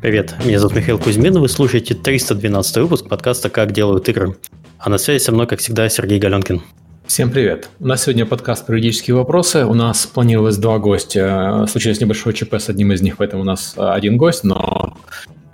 Привет, меня зовут Михаил Кузьмин, вы слушаете 312 выпуск подкаста «Как делают игры». А на связи со мной, как всегда, Сергей Галенкин. Всем привет. У нас сегодня подкаст про юридические вопросы. У нас планировалось два гостя. Случилось небольшое ЧП с одним из них, поэтому у нас а, один гость, но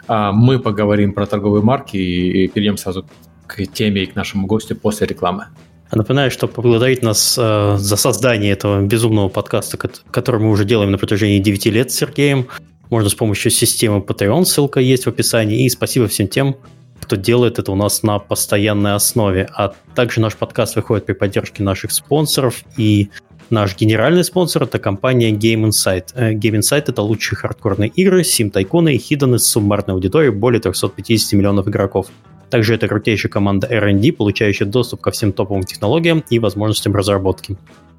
а, мы поговорим про торговые марки и перейдем сразу к теме и к нашему гостю после рекламы. Напоминаю, что поблагодарить нас э, за создание этого безумного подкаста, который мы уже делаем на протяжении 9 лет с Сергеем, можно с помощью системы Patreon, ссылка есть в описании. И спасибо всем тем, кто делает это у нас на постоянной основе. А также наш подкаст выходит при поддержке наших спонсоров. И наш генеральный спонсор – это компания Game Insight. Э, Game Insight – это лучшие хардкорные игры, сим-тайконы и хиданы с суммарной аудиторией более 350 миллионов игроков. Также это крутейшая команда R&D, получающая доступ ко всем топовым технологиям и возможностям разработки.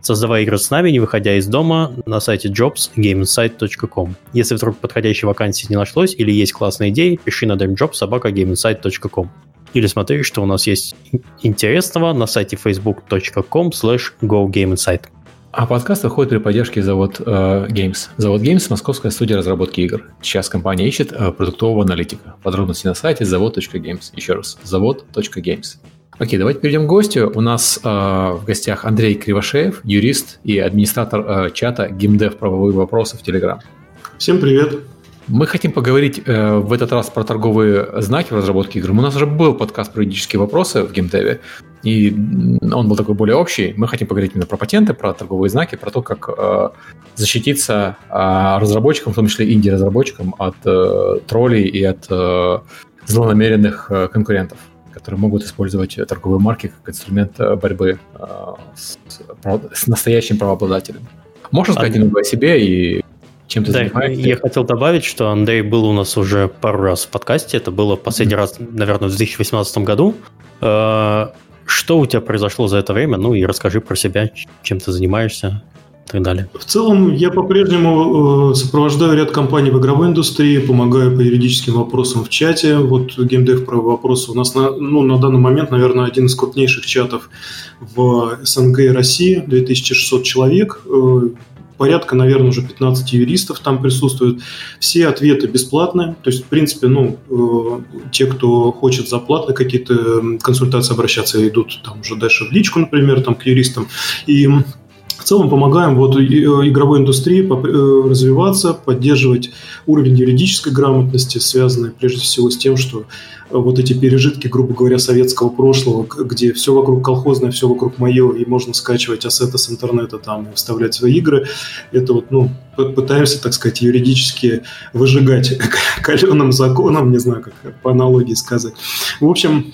Создавай игры с нами, не выходя из дома, на сайте jobsgameinsight.com. Если вдруг подходящей вакансии не нашлось или есть классная идея, пиши на dreamjobsobaka.gameinsight.com. Или смотри, что у нас есть интересного на сайте facebook.com slash gogameinsight. А подкаст выходит при поддержке завод э, Games. Завод Games – московская студия разработки игр. Сейчас компания ищет э, продуктового аналитика. Подробности на сайте завод.games. Еще раз, завод.games. Окей, давайте перейдем к гостю. У нас э, в гостях Андрей Кривошеев, юрист и администратор э, чата GameDev правовые вопросы в Telegram. Всем привет. Мы хотим поговорить э, в этот раз про торговые знаки в разработке игр. У нас уже был подкаст про юридические вопросы в GameDev, и он был такой более общий. Мы хотим поговорить именно про патенты, про торговые знаки, про то, как э, защититься э, разработчикам, в том числе инди-разработчикам, от э, троллей и от э, злонамеренных э, конкурентов которые могут использовать торговые марки как инструмент э, борьбы э, с, с настоящим правообладателем. Можешь сказать а... немного о себе и чем ты да, занимаешься? Я хотел добавить, что Андрей был у нас уже пару раз в подкасте. Это было последний mm-hmm. раз, наверное, в 2018 году. Э, что у тебя произошло за это время? Ну и расскажи про себя, чем ты занимаешься так далее. В целом, я по-прежнему э, сопровождаю ряд компаний в игровой индустрии, помогаю по юридическим вопросам в чате. Вот геймдев про вопросы у нас на, ну, на данный момент, наверное, один из крупнейших чатов в СНГ и России, 2600 человек э, порядка, наверное, уже 15 юристов там присутствуют. Все ответы бесплатные. То есть, в принципе, ну, э, те, кто хочет за платно какие-то консультации обращаться, идут там уже дальше в личку, например, там к юристам. И целом помогаем вот э, игровой индустрии э, развиваться, поддерживать уровень юридической грамотности, связанный прежде всего с тем, что э, вот эти пережитки, грубо говоря, советского прошлого, где все вокруг колхозное, все вокруг мое, и можно скачивать ассеты с интернета там и вставлять свои игры, это вот, ну, пытаемся, так сказать, юридически выжигать каленым законом, не знаю, как по аналогии сказать. В общем,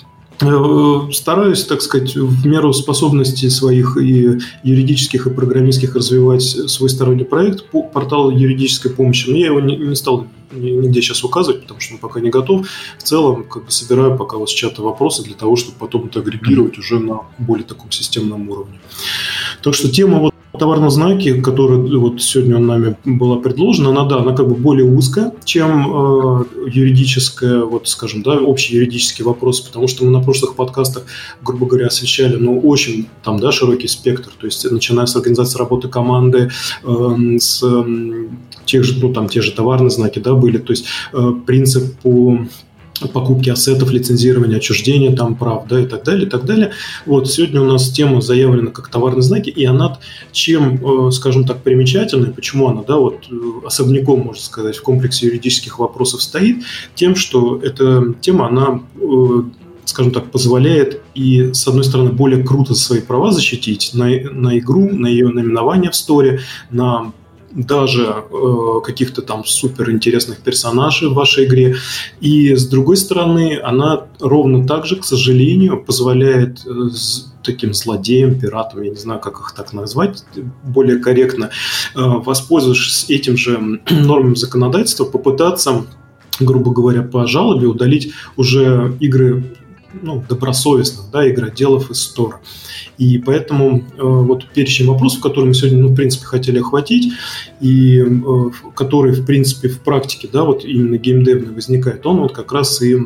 стараюсь, так сказать, в меру способностей своих и юридических, и программистских развивать свой сторонний проект по порталу юридической помощи, но я его не, не стал нигде сейчас указывать, потому что он пока не готов. В целом, как бы собираю пока вот с чата вопросы для того, чтобы потом это агрегировать уже на более таком системном уровне. Так что тема вот товарном знаке, который вот сегодня нами была предложена, она, да, она как бы более узкая, чем э, юридическая, вот скажем, да, общий юридический вопрос, потому что мы на прошлых подкастах, грубо говоря, освещали, ну, очень там, да, широкий спектр, то есть начиная с организации работы команды, э, с э, тех же, ну, там, те же товарные знаки, да, были, то есть э, принцип по покупки ассетов, лицензирования, отчуждения там прав, да, и так далее, и так далее. Вот, сегодня у нас тема заявлена как товарные знаки, и она чем, э, скажем так, примечательна, почему она, да, вот э, особняком, можно сказать, в комплексе юридических вопросов стоит, тем, что эта тема, она э, скажем так, позволяет и, с одной стороны, более круто свои права защитить на, на игру, на ее наименование в сторе, на даже э, каких-то там супер интересных персонажей в вашей игре. И с другой стороны, она ровно так же, к сожалению, позволяет э, таким злодеям, пиратам, я не знаю, как их так назвать более корректно, э, воспользовавшись этим же нормами законодательства, попытаться грубо говоря, по жалобе удалить уже игры ну, добросовестных, да, игроделов из стора. И поэтому э, вот перечень вопросов, которые мы сегодня, ну, в принципе, хотели охватить, и э, который, в принципе, в практике, да, вот именно геймдевный возникает, он вот как раз и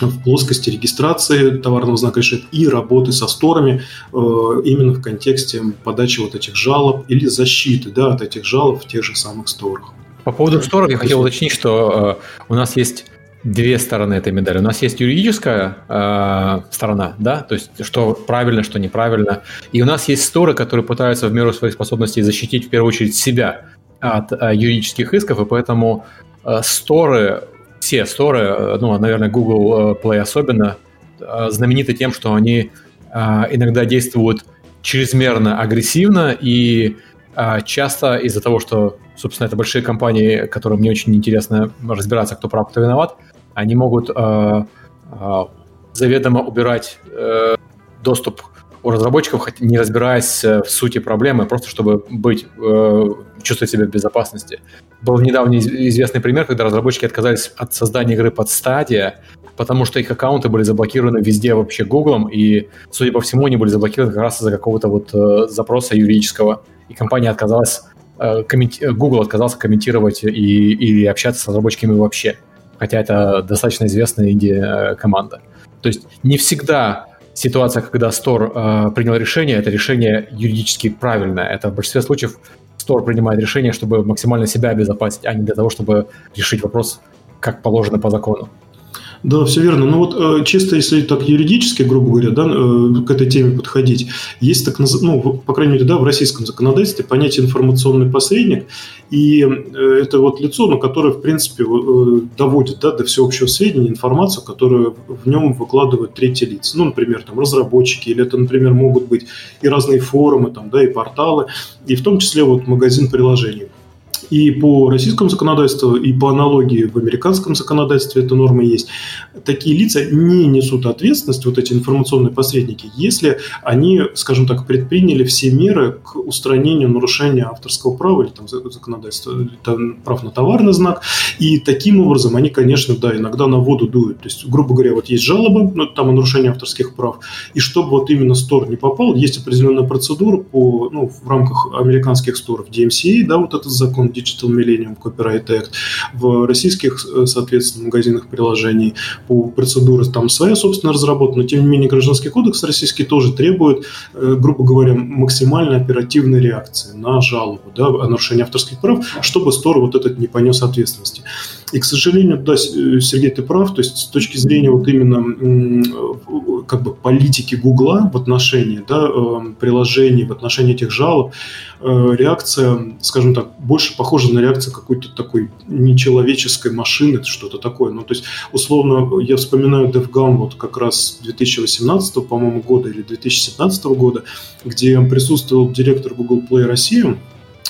в плоскости регистрации товарного знака решает и работы со сторами э, именно в контексте подачи вот этих жалоб или защиты да, от этих жалоб в тех же самых сторах. По поводу сторов я хотел уточнить, что э, у нас есть две стороны этой медали. У нас есть юридическая э, сторона, да, то есть что правильно, что неправильно. И у нас есть сторы, которые пытаются в меру своих способностей защитить в первую очередь себя от э, юридических исков, и поэтому э, сторы, все сторы, э, ну, наверное, Google э, Play особенно, э, знамениты тем, что они э, иногда действуют чрезмерно агрессивно и э, часто из-за того, что, собственно, это большие компании, которым не очень интересно разбираться, кто прав, кто виноват, они могут э, э, заведомо убирать э, доступ у разработчиков, не разбираясь э, в сути проблемы, просто чтобы быть, э, чувствовать себя в безопасности. Был недавний известный пример, когда разработчики отказались от создания игры под стадия, потому что их аккаунты были заблокированы везде вообще Гуглом, и, судя по всему, они были заблокированы как раз из-за какого-то вот э, запроса юридического. И компания отказалась, э, комменти... Google отказался комментировать и, и общаться с разработчиками вообще хотя это достаточно известная инди-команда. То есть не всегда ситуация, когда Store э, принял решение, это решение юридически правильное. Это в большинстве случаев Store принимает решение, чтобы максимально себя обезопасить, а не для того, чтобы решить вопрос, как положено по закону. Да, все верно. Ну вот э, чисто если так юридически, грубо говоря, да, э, к этой теме подходить, есть так, ну, по крайней мере, да, в российском законодательстве понятие информационный посредник, и э, это вот лицо, ну, которое, в принципе, доводит да, до всеобщего сведения информацию, которую в нем выкладывают третьи лица. Ну, например, там разработчики, или это, например, могут быть и разные форумы, там, да, и порталы, и в том числе вот магазин приложений. И по российскому законодательству, и по аналогии в американском законодательстве эта норма есть. Такие лица не несут ответственность, вот эти информационные посредники, если они, скажем так, предприняли все меры к устранению нарушения авторского права или там законодательства, там, прав на товарный знак. И таким образом они, конечно, да, иногда на воду дуют. То есть, грубо говоря, вот есть жалобы ну, там о нарушении авторских прав, и чтобы вот именно стор не попал, есть определенная процедура по, ну, в рамках американских сторов DMCA, да, вот этот закон Digital Millennium Copyright Act, в российских, э, соответственно, магазинах приложений. По процедуре там своя собственная разработка, но тем не менее Гражданский кодекс российский тоже требует, э, грубо говоря, максимально оперативной реакции на жалобу да, о нарушении авторских прав, чтобы стор вот этот не понес ответственности. И, к сожалению, да, э, Сергей, ты прав, то есть с точки зрения вот именно как бы политики Гугла в отношении да, приложений, в отношении этих жалоб, реакция, скажем так, больше похожа на реакцию какой-то такой нечеловеческой машины, что-то такое. Ну, то есть, условно, я вспоминаю DevGam вот как раз 2018, по-моему, года или 2017 года, где присутствовал директор Google Play России,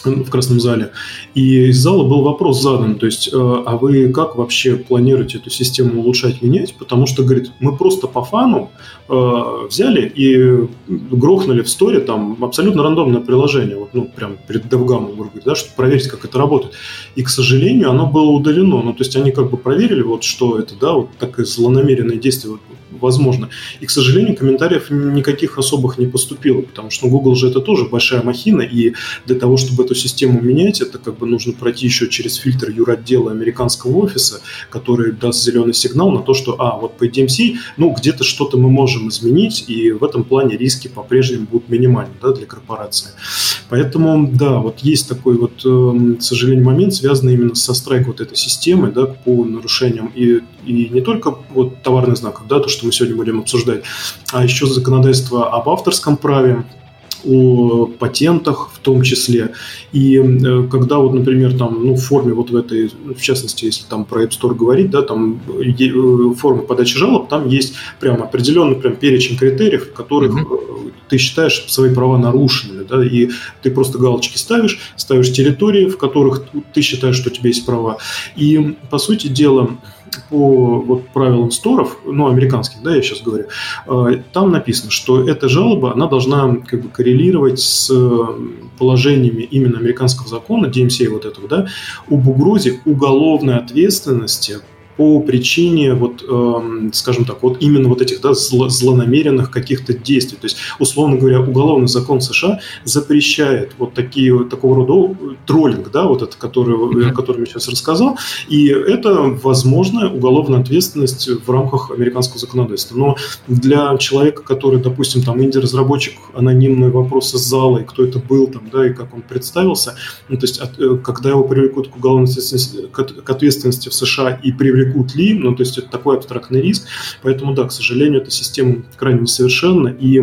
в Красном зале. И из зала был вопрос задан, то есть, э, а вы как вообще планируете эту систему улучшать, менять? Потому что, говорит, мы просто по фану э, взяли и грохнули в сторе там абсолютно рандомное приложение, вот, ну, прям перед DevGam, грубо говоря, да, чтобы проверить, как это работает. И, к сожалению, оно было удалено. Ну, то есть, они как бы проверили, вот, что это, да, вот такое злонамеренное действие вот, возможно. И, к сожалению, комментариев никаких особых не поступило, потому что Google же это тоже большая махина, и для того, чтобы эту систему менять, это как бы нужно пройти еще через фильтр юротдела американского офиса, который даст зеленый сигнал на то, что, а, вот по DMC, ну, где-то что-то мы можем изменить, и в этом плане риски по-прежнему будут минимальны, да, для корпорации. Поэтому, да, вот есть такой вот, эм, к сожалению, момент, связанный именно со страйк вот этой системы, да, по нарушениям и, и не только вот товарных знаков, да, то, что мы сегодня будем обсуждать, а еще законодательство об авторском праве, о патентах в том числе. И э, когда вот, например, там, ну, в форме вот в этой, в частности, если там про App Store говорить, да, там э, форма подачи жалоб, там есть прям определенный прям перечень критериев, в которых mm-hmm. ты считаешь свои права нарушенными, да, и ты просто галочки ставишь, ставишь территории, в которых ты считаешь, что у тебя есть права. И, по сути дела, по вот, правилам сторов, ну, американских, да, я сейчас говорю, э, там написано, что эта жалоба, она должна как бы коррелировать с положениями именно американского закона, DMCA вот этого, да, об угрозе уголовной ответственности по причине, вот, э, скажем так, вот именно вот этих да, зло, злонамеренных каких-то действий. То есть, условно говоря, уголовный закон США запрещает вот такие, такого рода троллинг, да, вот это, который, mm-hmm. о котором я сейчас рассказал, и это возможная уголовная ответственность в рамках американского законодательства. Но для человека, который, допустим, там инди-разработчик, анонимные вопросы зала, и кто это был, там, да, и как он представился, ну, то есть, от, э, когда его привлекут к уголовной ответственности, к ответственности в США и привлекут ли, ну, то есть, это такой абстрактный риск, поэтому, да, к сожалению, эта система крайне несовершенна, и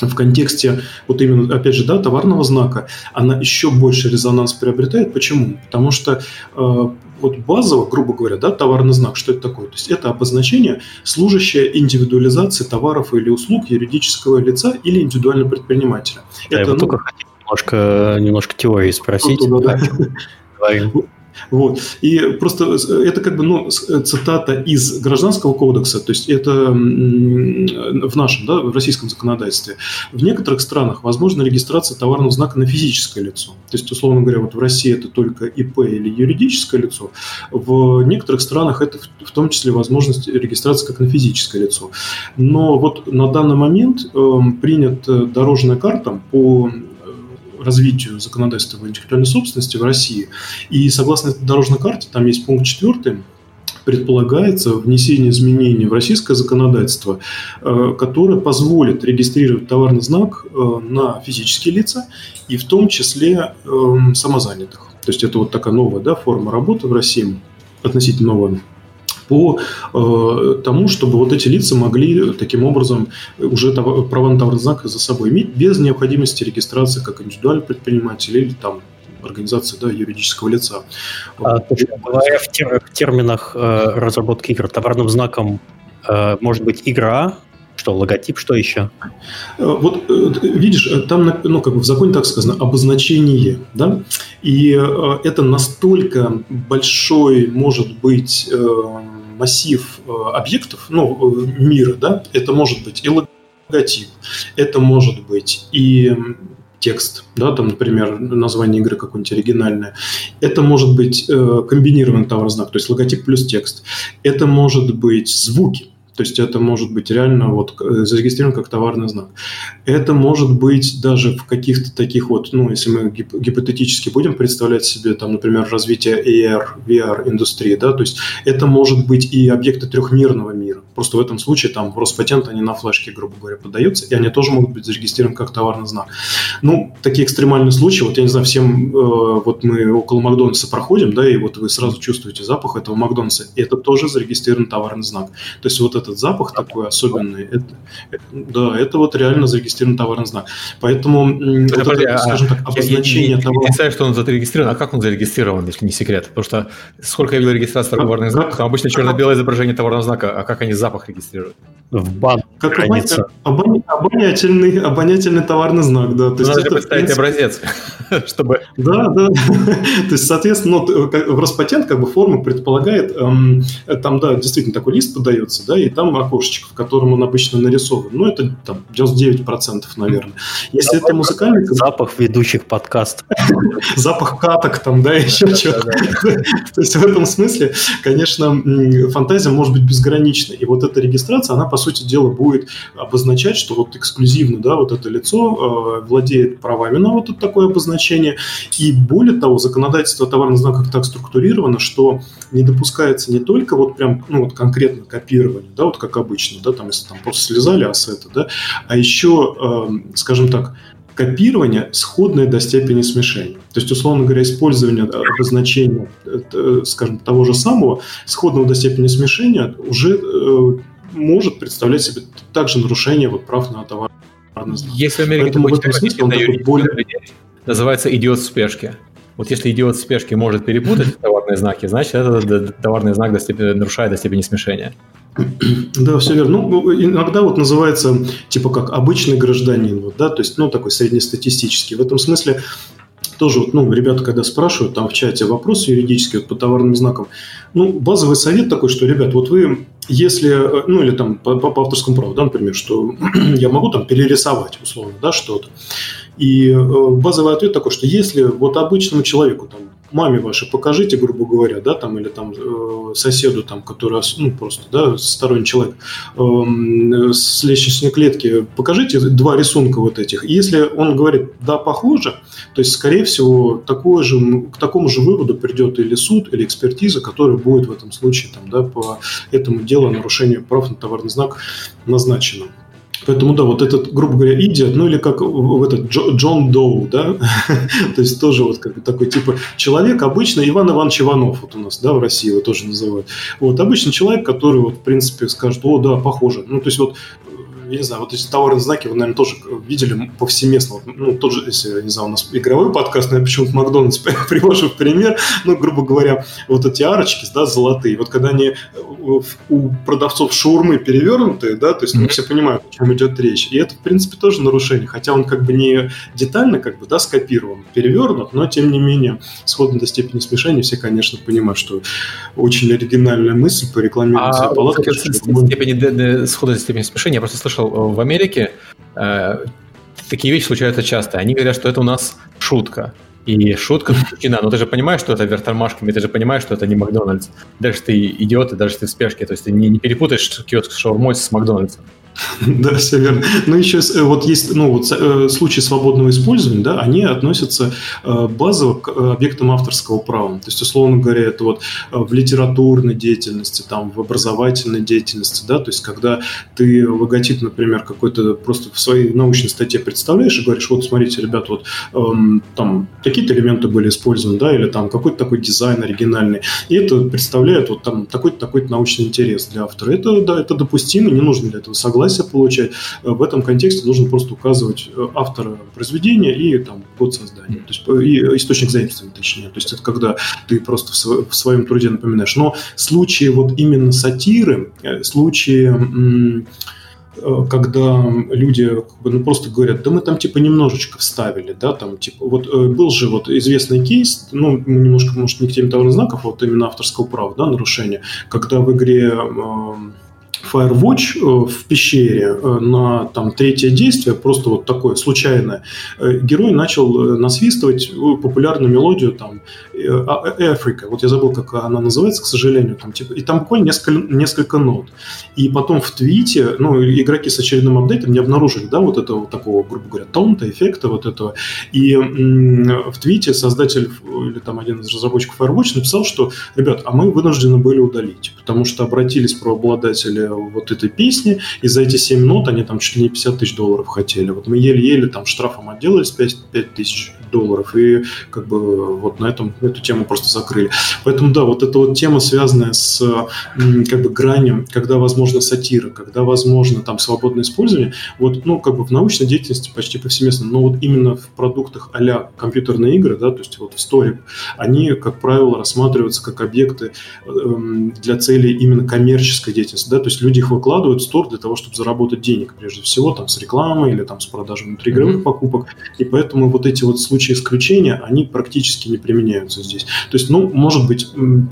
в контексте вот именно, опять же, да, товарного знака, она еще больше резонанс приобретает. Почему? Потому что э, вот базово, грубо говоря, да, товарный знак, что это такое? То есть это обозначение, служащее индивидуализации товаров или услуг юридического лица или индивидуального предпринимателя. Да, это, я ну, только хотел немножко, немножко теории спросить. Ну, да, да. Вот. И просто это как бы ну, цитата из Гражданского кодекса, то есть это в нашем, да, в российском законодательстве. В некоторых странах возможна регистрация товарного знака на физическое лицо. То есть, условно говоря, вот в России это только ИП или юридическое лицо. В некоторых странах это в том числе возможность регистрации как на физическое лицо. Но вот на данный момент э, принята дорожная карта по развитию законодательства интеллектуальной собственности в России. И согласно дорожной карте, там есть пункт 4, предполагается внесение изменений в российское законодательство, э, которое позволит регистрировать товарный знак э, на физические лица и в том числе эм, самозанятых. То есть это вот такая новая да, форма работы в России, относительно новая по э, тому, чтобы вот эти лица могли таким образом уже товар, права на товарный знак за собой иметь без необходимости регистрации как индивидуальный предприниматель или там организации да, юридического лица. А, говоря в, тер, в терминах э, разработки игр, товарным знаком э, может быть игра, что, логотип, что еще? Э, вот э, видишь, э, там ну, как бы в законе так сказано, обозначение, да, и это настолько большой может быть массив э, объектов, ну, э, мира, да, это может быть и логотип, это может быть и текст, да, там, например, название игры какое-нибудь оригинальное. Это может быть э, комбинированный товар-знак, то есть логотип плюс текст. Это может быть звуки, то есть это может быть реально вот э, зарегистрирован как товарный знак. Это может быть даже в каких-то таких вот, ну, если мы гипотетически будем представлять себе, там, например, развитие AR, VR индустрии, да, то есть это может быть и объекты трехмерного мира. Просто в этом случае там в Роспатент они на флешке, грубо говоря, подаются, и они тоже могут быть зарегистрированы как товарный знак. Ну, такие экстремальные случаи, вот я не знаю, всем, э, вот мы около Макдональдса проходим, да, и вот вы сразу чувствуете запах этого Макдональдса, и это тоже зарегистрирован товарный знак. То есть вот этот запах такой особенный, это, да, это вот реально зарегистрированный товарный знак. Поэтому, это, вот это, скажем так, обозначение я, я, того... Я не знаю, что он зарегистрирован, а как он зарегистрирован, если не секрет? Потому что сколько я видел регистрации товарных знаков, там обычно черно-белое изображение товарного знака, а как они запах регистрируют? В бан Как обонятельный, обонятельный товарный знак, да. То есть Надо это, представить принципе... образец, чтобы... Да, да. То есть, соответственно, ну, в Роспатент как бы форма предполагает, эм, там, да, действительно такой лист подается, да, и там окошечко, в котором он обычно нарисован. Ну, это там 99%, наверное. Если это музыкальный... Запах ведущих подкастов. Запах каток там, да, еще что-то. То есть в этом смысле, конечно, фантазия может быть безгранична. И вот эта регистрация, она, по сути дела, будет обозначать, что вот эксклюзивно, да, вот это лицо э, владеет правами на вот это такое обозначение. И более того, законодательство о товарных знаках так структурировано, что не допускается не только вот прям, ну, вот конкретно копирование, да, вот как обычно, да, там, если там просто слезали ассеты, да, а еще, э, скажем так, копирование, сходное до степени смешения. То есть, условно говоря, использование обозначения, э, скажем, того же самого, сходного до степени смешения уже э, может представлять себе также нарушение вот, прав на товар. Если в Америке Поэтому смысле он такой более... называется идиот в спешке. Вот если идиот в спешке может перепутать товарные знаки, значит, это товарный знак до степени, нарушает до степени смешения. Да, все верно. Ну, иногда вот называется типа как обычный гражданин, вот, да, то есть, ну, такой среднестатистический. В этом смысле тоже, вот, ну, ребята, когда спрашивают там в чате вопрос юридический вот, по товарным знакам, ну, базовый совет такой, что, ребят, вот вы, если, ну, или там по, по авторскому праву, да, например, что я могу там перерисовать, условно, да, что-то. И э, базовый ответ такой, что если вот обычному человеку там маме вашей покажите, грубо говоря, да, там, или там э, соседу, там, который, ну, просто, да, сторонний человек, э, с лестничной клетки, покажите два рисунка вот этих. И если он говорит, да, похоже, то есть, скорее всего, такое же, к такому же выводу придет или суд, или экспертиза, которая будет в этом случае, там, да, по этому делу о нарушении прав на товарный знак назначена. Поэтому, да, вот этот, грубо говоря, идиот, ну или как в этот Джон Доу, да, то есть тоже вот как бы такой типа человек, обычно Иван Иванович Иванов вот у нас, да, в России его тоже называют. Вот обычный человек, который вот, в принципе, скажет, о, да, похоже. Ну, то есть вот я не знаю, вот эти товарные знаки вы, наверное, тоже видели повсеместно. Ну, тот же, если, не знаю, у нас игровой подкаст, но я почему-то Макдональдс привожу в пример, ну, грубо говоря, вот эти арочки, да, золотые, вот когда они у продавцов шаурмы перевернутые, да, то есть mm-hmm. все понимают, о чем идет речь. И это, в принципе, тоже нарушение, хотя он как бы не детально, как бы, да, скопирован, перевернут, но, тем не менее, сходно до степени смешения все, конечно, понимают, что очень оригинальная мысль по рекламированию а, степени, схода до степени смешения, я просто слышал э, в Америке, э, такие вещи случаются часто. Они говорят, что это у нас шутка. И шутка включена. Но ты же понимаешь, что это вверх тормашками, ты же понимаешь, что это не Макдональдс. Даже ты идиот, и даже ты в спешке. То есть ты не, не перепутаешь киоск с шаурмой с Макдональдсом. Да, все верно. Ну, еще э, вот есть ну, вот, э, случаи свободного использования, да, они относятся э, базово к объектам авторского права. То есть, условно говоря, это вот в литературной деятельности, там, в образовательной деятельности, да, то есть, когда ты логотип, например, какой-то просто в своей научной статье представляешь и говоришь, вот, смотрите, ребят, вот эм, там такие-то элементы были использованы, да, или там какой-то такой дизайн оригинальный, и это представляет вот там такой-то такой научный интерес для автора. Это, да, это допустимо, не нужно для этого согласия согласие получать. Э, в этом контексте нужно просто указывать э, автора произведения и там, год создания, то есть э, и источник заимствования, точнее. То есть это когда ты просто в своем труде напоминаешь. Но случаи вот именно сатиры, случаи когда люди ну, просто говорят, да мы там типа немножечко вставили, да, там типа вот был же вот известный кейс, ну немножко может не к теме товарных знаков, а вот именно авторского права, да, нарушение, когда в игре Firewatch э, в пещере э, на там, третье действие, просто вот такое случайное, э, герой начал насвистывать популярную мелодию там Africa. Вот я забыл, как она называется, к сожалению. Там, типа, и там буквально несколько, несколько нот. И потом в твите, ну, игроки с очередным апдейтом не обнаружили, да, вот этого такого, грубо говоря, тонта, эффекта вот этого. И в твите создатель или там один из разработчиков Firewatch написал, что, ребят, а мы вынуждены были удалить, потому что обратились правообладатели вот этой песни, и за эти 7 нот они там чуть ли не 50 тысяч долларов хотели. Вот мы еле-еле там штрафом отделались 5, 5 тысяч долларов, и как бы вот на этом эту тему просто закрыли. Поэтому да, вот эта вот тема, связанная с как бы гранью, когда возможно сатира, когда возможно там свободное использование, вот, ну, как бы в научной деятельности почти повсеместно, но вот именно в продуктах а компьютерные игры, да, то есть вот в Story, они, как правило, рассматриваются как объекты эм, для целей именно коммерческой деятельности, да, то есть люди их выкладывают в стор для того, чтобы заработать денег, прежде всего, там, с рекламой или там с продажей внутриигровых mm-hmm. покупок, и поэтому вот эти вот случаи исключения, они практически не применяются здесь. То есть, ну, может быть,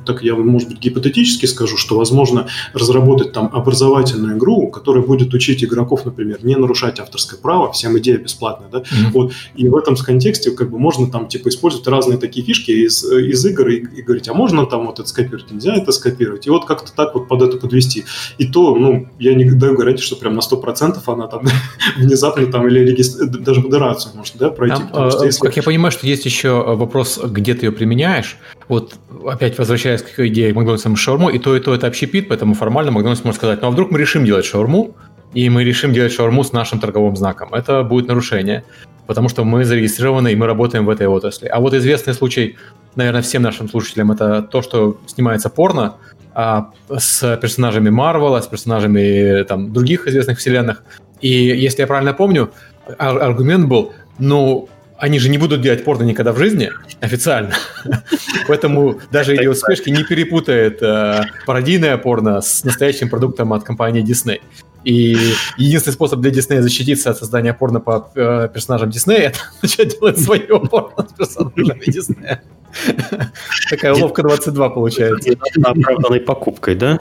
так я, может быть, гипотетически скажу, что возможно разработать там образовательную игру, которая будет учить игроков, например, не нарушать авторское право, всем идея бесплатная, да, mm-hmm. вот, и в этом контексте как бы можно там типа использовать разные такие фишки из, из игр и, и говорить, а можно там вот это скопировать, нельзя это скопировать, и вот как-то так вот под это подвести. И то, ну, я не даю гарантии, что прям на 100% она там внезапно там или регистр... даже модерацию может, да, пройти. Там, что, э, если... Я понимаю, что есть еще вопрос, где ты ее применяешь. Вот опять возвращаясь к идее Макдональдса шаурму, и то, и то это общепит, поэтому формально Макдональдс может сказать, ну а вдруг мы решим делать шаурму, и мы решим делать шаурму с нашим торговым знаком. Это будет нарушение, потому что мы зарегистрированы и мы работаем в этой отрасли. А вот известный случай, наверное, всем нашим слушателям, это то, что снимается порно а, с персонажами Марвела, с персонажами там, других известных вселенных. И если я правильно помню, аргумент был, ну, они же не будут делать порно никогда в жизни, официально. Поэтому даже идея успешки не перепутает э, пародийное порно с настоящим продуктом от компании Disney. И единственный способ для Диснея защититься от создания порно по э, персонажам Диснея это начать делать свое порно с персонажами Диснея. Такая уловка 22 получается. Оправданной покупкой, да?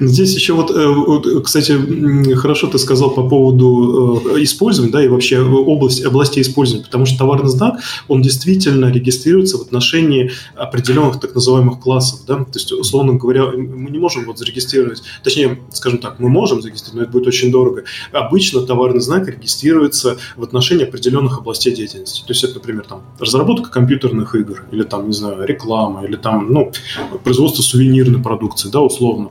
Здесь еще вот, э, кстати, хорошо ты сказал по поводу э, использования, да, и вообще область, области использования, потому что товарный знак, он действительно регистрируется в отношении определенных так называемых классов, да, то есть, условно говоря, мы не можем вот зарегистрировать, точнее, скажем так, мы можем зарегистрировать, но это будет очень дорого. Обычно товарный знак регистрируется в отношении определенных областей деятельности. То есть это, например, там, разработка компьютерных игр, или там, не знаю, реклама, или там, ну, производство сувенирной продукции, да, условно.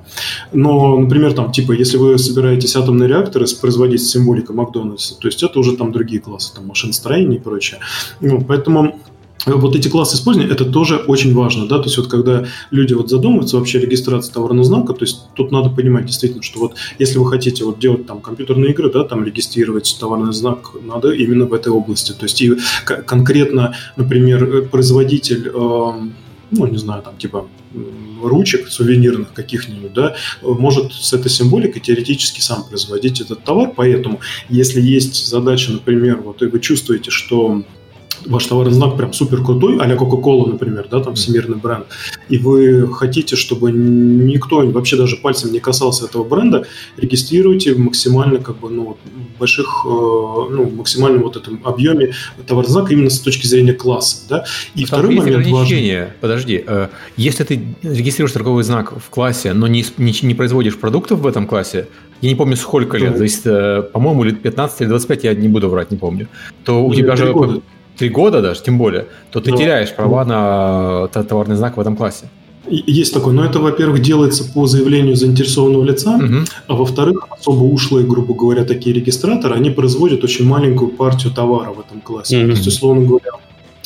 Но, например, там, типа, если вы собираетесь атомные реакторы производить с символикой Макдональдса, то есть это уже там другие классы, там, машиностроение и прочее. Ну, поэтому вот эти классы использования, это тоже очень важно, да, то есть вот когда люди вот задумываются вообще регистрации товарного знака, то есть тут надо понимать действительно, что вот если вы хотите вот делать там компьютерные игры, да, там регистрировать товарный знак, надо именно в этой области, то есть и конкретно, например, производитель, э, ну, не знаю, там типа ручек сувенирных каких-нибудь, да, может с этой символикой теоретически сам производить этот товар, поэтому если есть задача, например, вот и вы чувствуете, что ваш товарный знак прям супер крутой, а-ля Coca-Cola, например, да, там всемирный бренд, и вы хотите, чтобы никто вообще даже пальцем не касался этого бренда, регистрируйте максимально, как бы, ну, больших, э, ну, максимально вот этом объеме товарный знак именно с точки зрения класса, да. И Но второй момент важный. Подожди, э, если ты регистрируешь торговый знак в классе, но не, не, не производишь продуктов в этом классе, я не помню сколько лет, зависит, э, по-моему, лет 15 или 25, я не буду врать, не помню, то у тебя же года три года даже, тем более, то ты Но... теряешь права на товарный знак в этом классе. Есть такое, но это, во-первых, делается по заявлению заинтересованного лица, угу. а во-вторых, особо ушлые, грубо говоря, такие регистраторы, они производят очень маленькую партию товара в этом классе. Угу. То есть, условно говоря,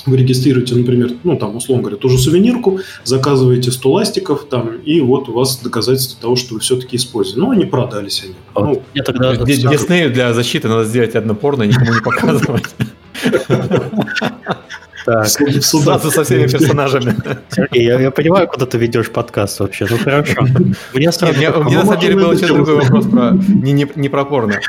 вы регистрируете, например, ну, там, условно говоря, ту же сувенирку, заказываете 100 ластиков, там, и вот у вас доказательство того, что вы все-таки используете. Ну, они продались они. Вот. Ну, я тогда... Диснею для защиты надо сделать одно порно и никому не показывать. Так, Сразу со всеми персонажами. Сергей, я, я понимаю, куда ты ведешь подкаст вообще. Ну хорошо. Мне, сразу, Нет, мне, на самом деле был еще другой вопрос про не, не, не про порно.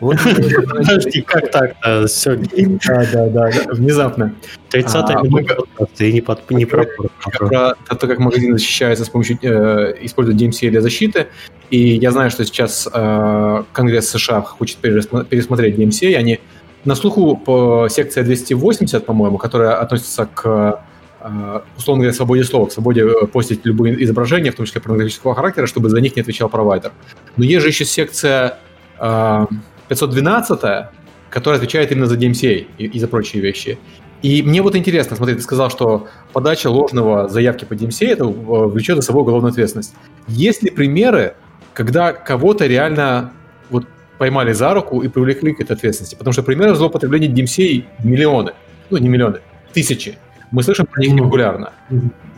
Вот, Подожди, как так-то, Сергей? Да, да, да, внезапно. 30-я а, минута подкаста, и не, под, не про порно. Про то, как магазин защищается с помощью, э, использует DMCA для защиты. И я знаю, что сейчас э, Конгресс США хочет пересмотреть DMCA, и они на слуху по секция 280, по-моему, которая относится к э, условно говоря, свободе слова, к свободе э, постить любые изображения, в том числе порнографического характера, чтобы за них не отвечал провайдер. Но есть же еще секция 512, э, которая отвечает именно за DMCA и, и за прочие вещи. И мне вот интересно, смотри, ты сказал, что подача ложного заявки по DMCA это влечет за собой уголовную ответственность. Есть ли примеры, когда кого-то реально поймали за руку и привлекли к этой ответственности. Потому что примеров злоупотребления DMCA миллионы. Ну, не миллионы, тысячи. Мы слышим про них регулярно.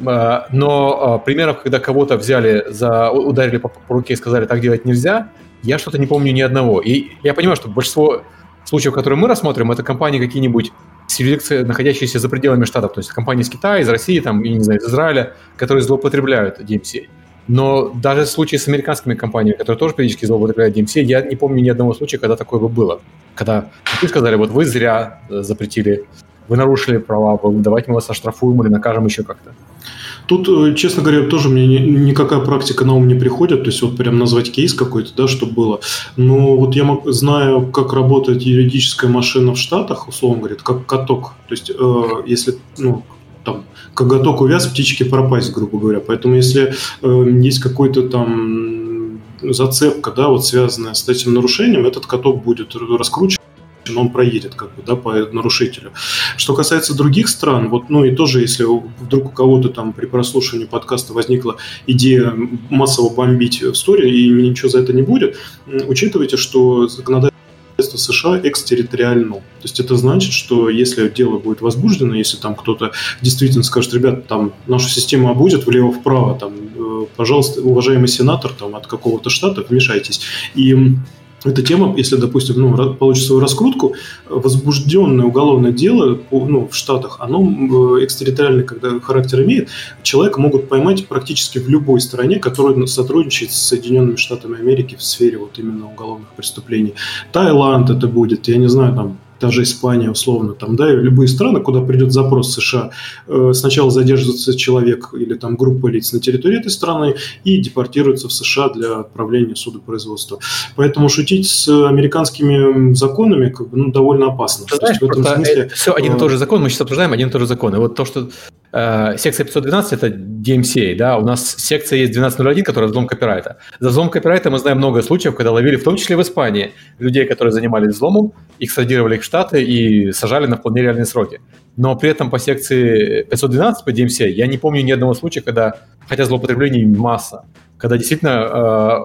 А, но а, примеров, когда кого-то взяли, за, ударили по, по руке и сказали, так делать нельзя, я что-то не помню ни одного. И я понимаю, что большинство случаев, которые мы рассмотрим, это компании какие-нибудь юрисдикции, находящиеся за пределами штатов, то есть компании из Китая, из России, там, я не знаю, из Израиля, которые злоупотребляют DMCA. Но даже в случае с американскими компаниями, которые тоже периодически злоупотребляют DMC, я не помню ни одного случая, когда такое бы было. Когда вы сказали, вот вы зря э, запретили, вы нарушили права, давайте мы вас оштрафуем или накажем еще как-то. Тут, э, честно говоря, тоже мне никакая практика на ум не приходит, то есть вот прям назвать кейс какой-то, да, чтобы было. Но вот я знаю, как работает юридическая машина в Штатах, условно говоря, как каток. То есть э, если, ну, там, коготок увяз, птички пропасть, грубо говоря. Поэтому если э, есть какой-то там зацепка, да, вот связанная с этим нарушением, этот каток будет раскручен он проедет как бы, да, по нарушителю. Что касается других стран, вот, ну и тоже, если вдруг у кого-то там при прослушивании подкаста возникла идея массово бомбить в сторе, и ничего за это не будет, учитывайте, что законодательство США экстерриториально. То есть это значит, что если дело будет возбуждено, если там кто-то действительно скажет, ребята, там нашу систему обузят влево-вправо, там, э, пожалуйста, уважаемый сенатор там, от какого-то штата, вмешайтесь. И эта тема, если, допустим, ну, получит свою раскрутку, возбужденное уголовное дело ну, в Штатах, оно э, экстерриториальный когда характер имеет, человека могут поймать практически в любой стране, которая сотрудничает с Соединенными Штатами Америки в сфере вот именно уголовных преступлений. Таиланд это будет, я не знаю, там та же Испания условно, там, да, и любые страны, куда придет запрос США, э, сначала задерживается человек или там группа лиц на территории этой страны и депортируется в США для отправления судопроизводства. Поэтому шутить с американскими законами как бы, ну, довольно опасно. Ты знаешь, в этом смысле... все один и тот же закон, мы сейчас обсуждаем один и тот же закон. И вот то, что э, секция 512 это DMCA, да, у нас секция есть 1201, которая взлом копирайта. За взлом копирайта мы знаем много случаев, когда ловили, в том числе в Испании, людей, которые занимались взломом, их садировали в Штаты и сажали на вполне реальные сроки. Но при этом по секции 512 по DMCA я не помню ни одного случая, когда, хотя злоупотреблений масса, когда действительно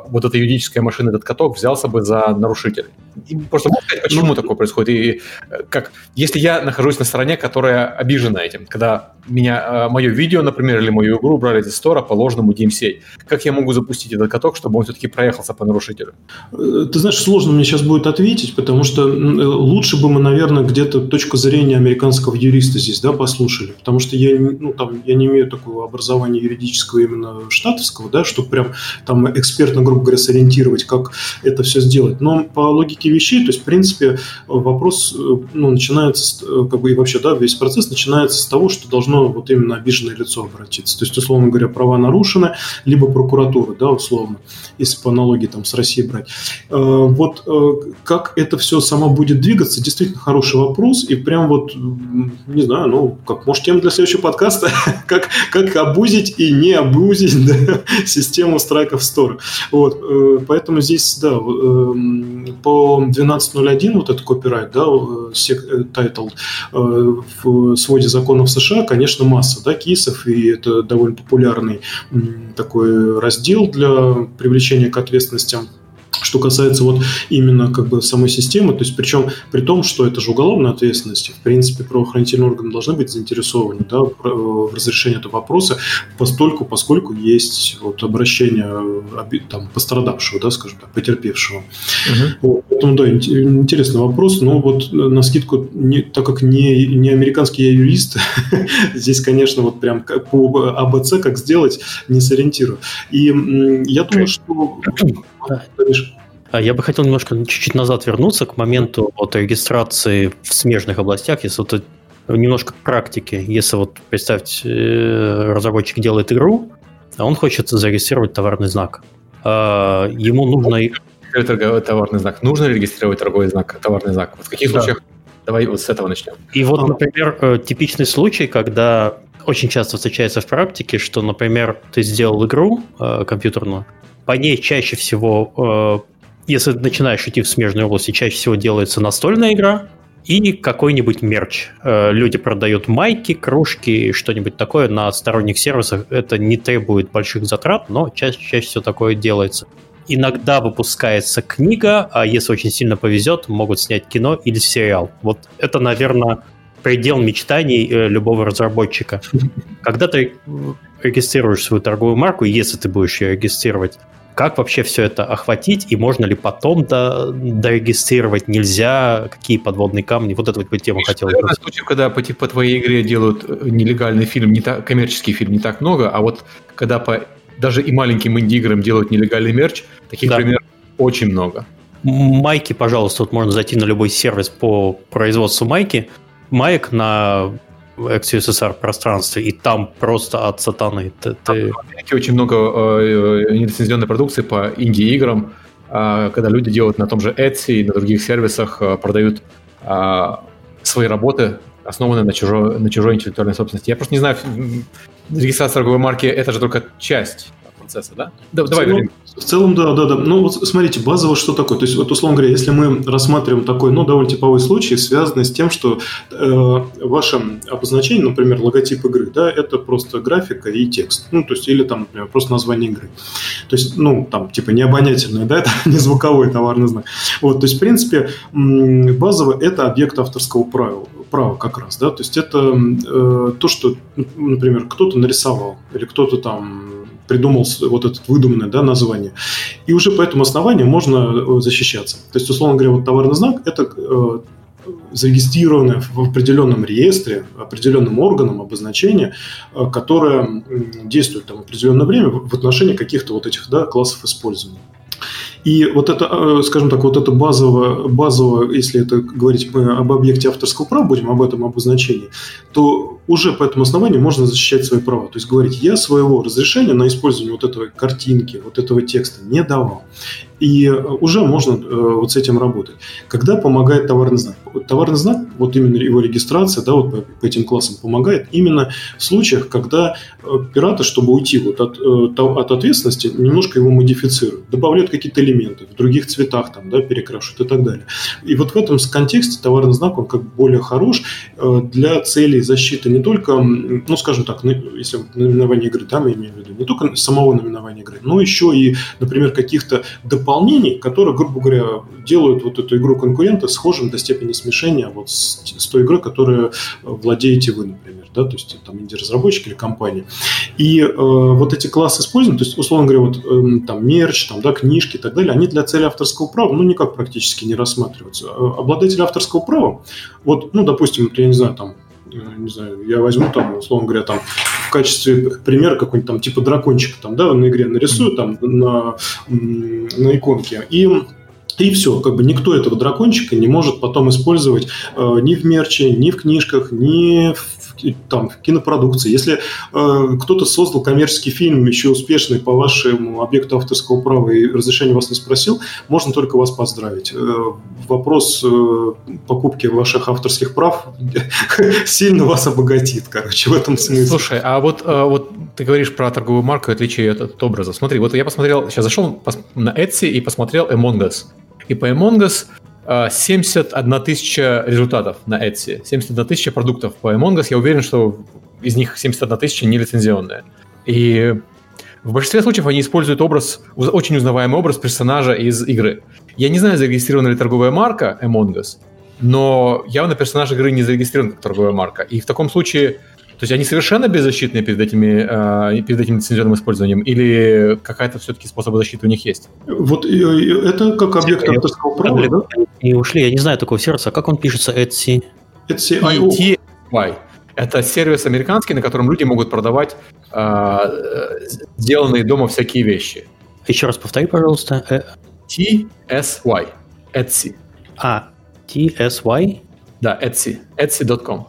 э, вот эта юридическая машина, этот каток взялся бы за нарушителя. И просто можно сказать, почему ну, такое происходит? И э, как, если я нахожусь на стороне, которая обижена этим, когда меня, э, мое видео, например, или мою игру брали из стора по ложному DMCA, как я могу запустить этот каток, чтобы он все-таки проехался по нарушителю? Э, ты знаешь, сложно мне сейчас будет ответить, потому что лучше бы мы, наверное, где-то точку зрения американского юриста здесь, да, послушали, потому что я, ну, там, я не имею такого образования юридического именно штатовского, да, чтобы прям прям там экспертно, грубо говоря, сориентировать, как это все сделать. Но по логике вещей, то есть, в принципе, вопрос э, ну, начинается, э, как бы и вообще, да, весь процесс начинается с того, что должно вот именно обиженное лицо обратиться. То есть, условно говоря, права нарушены, либо прокуратура, да, условно, если по аналогии там с Россией брать. Э, вот как это все само будет двигаться, действительно хороший вопрос, и прям вот, не знаю, ну, как, может, тема для следующего подкаста, как, как обузить и не обузить да, систему страйков Store. Вот, э, поэтому здесь, да, эм, по 12.01 вот этот копирайт, да, title э, э, в своде законов США, конечно, масса, да, кейсов, и это довольно популярный такой раздел для привлечения к ответственностям что касается вот именно как бы самой системы, то есть причем при том, что это же уголовная ответственность, в принципе, правоохранительные органы должны быть заинтересованы да, в разрешении этого вопроса, постольку, поскольку есть вот обращение там, пострадавшего, да, скажем так, потерпевшего. Угу. Вот, поэтому, да, интересный вопрос, но вот на скидку, не, так как не, не американский я юрист, здесь, конечно, вот прям по АБЦ, как сделать, не сориентирую. И я думаю, что... А я бы хотел немножко чуть-чуть назад вернуться к моменту вот регистрации в смежных областях, если вот немножко к практике. Если вот представьте, э, разработчик делает игру, а он хочет зарегистрировать товарный знак. А, ему нужно... Товарный знак. Нужно регистрировать торговый знак, товарный знак? В каких да. случаях? Давай вот с этого начнем. И вот, например, э, типичный случай, когда очень часто встречается в практике, что, например, ты сделал игру э, компьютерную, по ней чаще всего если начинаешь идти в смежную область, чаще всего делается настольная игра и какой-нибудь мерч. Э, люди продают майки, кружки, что-нибудь такое на сторонних сервисах. Это не требует больших затрат, но чаще, чаще всего такое делается. Иногда выпускается книга, а если очень сильно повезет, могут снять кино или сериал. Вот это, наверное, предел мечтаний э, любого разработчика. Когда ты регистрируешь свою торговую марку, если ты будешь ее регистрировать, как вообще все это охватить, и можно ли потом до, дорегистрировать, нельзя, какие подводные камни, вот эту вот тему хотел. Наверное, случаев, когда по, по твоей игре делают э, нелегальный фильм, не так, коммерческий фильм не так много, а вот когда по даже и маленьким инди-играм делают нелегальный мерч, таких да. примеров очень много. Майки, пожалуйста, вот можно зайти на любой сервис по производству майки. Майк на ex-USSR пространстве, и там просто от сатаны. Ты, ты... В Америке очень много э, э, нелицензионной продукции по инди-играм, э, когда люди делают на том же Etsy и на других сервисах, э, продают э, свои работы, основанные на чужой, на чужой интеллектуальной собственности. Я просто не знаю, регистрация торговой марки – это же только часть процесса, да? да давай, целом, в целом, да, да, да. Ну, вот смотрите, базово что такое? То есть, вот, условно говоря, если мы рассматриваем такой, ну, довольно типовой случай, связанный с тем, что э, ваше обозначение, например, логотип игры, да, это просто графика и текст. Ну, то есть, или там, например, просто название игры. То есть, ну, там, типа, не обонятельное, да, это не звуковой товарный знак. Вот, то есть, в принципе, базово это объект авторского права, права как раз, да, то есть, это э, то, что, например, кто-то нарисовал, или кто-то там придумал вот это выдуманное да, название. И уже по этому основанию можно э, защищаться. То есть, условно говоря, вот товарный знак – это э, зарегистрированное в определенном реестре, определенным органом обозначение, э, которое действует там определенное время в отношении каких-то вот этих да, классов использования. И вот это, э, скажем так, вот это базово, базово, если это говорить мы об объекте авторского права, будем об этом обозначении, то уже по этому основанию можно защищать свои права. То есть говорить, я своего разрешения на использование вот этого картинки, вот этого текста не давал. И уже можно э, вот с этим работать. Когда помогает товарный знак? Товарный знак, вот именно его регистрация, да, вот по, по этим классам помогает именно в случаях, когда э, пираты, чтобы уйти вот от, э, от ответственности, немножко его модифицируют, добавляют какие-то элементы в других цветах, там, да, перекрашивают и так далее. И вот в этом контексте товарный знак, он как более хорош для целей защиты не только, ну, скажем так, если наименование игры, да, мы имеем в виду, не только самого наименования игры, но еще и, например, каких-то дополнений, которые, грубо говоря, делают вот эту игру конкурента схожим до степени смешения вот с, с той игрой, которую владеете вы, например, да, то есть там инди-разработчик или компания. И э, вот эти классы используем, то есть, условно говоря, вот э, там мерч, там, да, книжки и так далее, они для цели авторского права, ну, никак практически не рассматриваются. Э, обладатель авторского права, вот, ну, допустим, я не знаю, там, не знаю, я возьму там, условно говоря, там в качестве примера какой-нибудь там типа дракончика там, да, на игре нарисую там на, на иконке и и все, как бы никто этого дракончика не может потом использовать э, ни в мерче, ни в книжках, ни в там, в кинопродукции. Если э, кто-то создал коммерческий фильм, еще успешный по вашему объекту авторского права и разрешения вас не спросил, можно только вас поздравить. Э, вопрос э, покупки ваших авторских прав сильно вас обогатит, короче, в этом смысле. Слушай, а вот, э, вот ты говоришь про торговую марку и отличие от, от образа. Смотри, вот я посмотрел, сейчас зашел на Etsy и посмотрел Among Us. И по Among Us 71 а, тысяча результатов на Etsy, 71 тысяча продуктов по Among Us. Я уверен, что из них 71 тысяча нелицензионные. И в большинстве случаев они используют образ, очень узнаваемый образ персонажа из игры. Я не знаю, зарегистрирована ли торговая марка Among Us, но явно персонаж игры не зарегистрирован как торговая марка. И в таком случае то есть они совершенно беззащитные перед, этими, э, перед этим лицензионным использованием или какая-то все-таки способ защиты у них есть? Вот это как объект авторского права, да? И ушли, я не знаю такого сервиса. Как он пишется? Etsy? Etsy.io. Etsy. Это сервис американский, на котором люди могут продавать э, сделанные дома всякие вещи. Еще раз повтори, пожалуйста. TSY. Etsy. А, TSY? Да, Etsy. Etsy.com.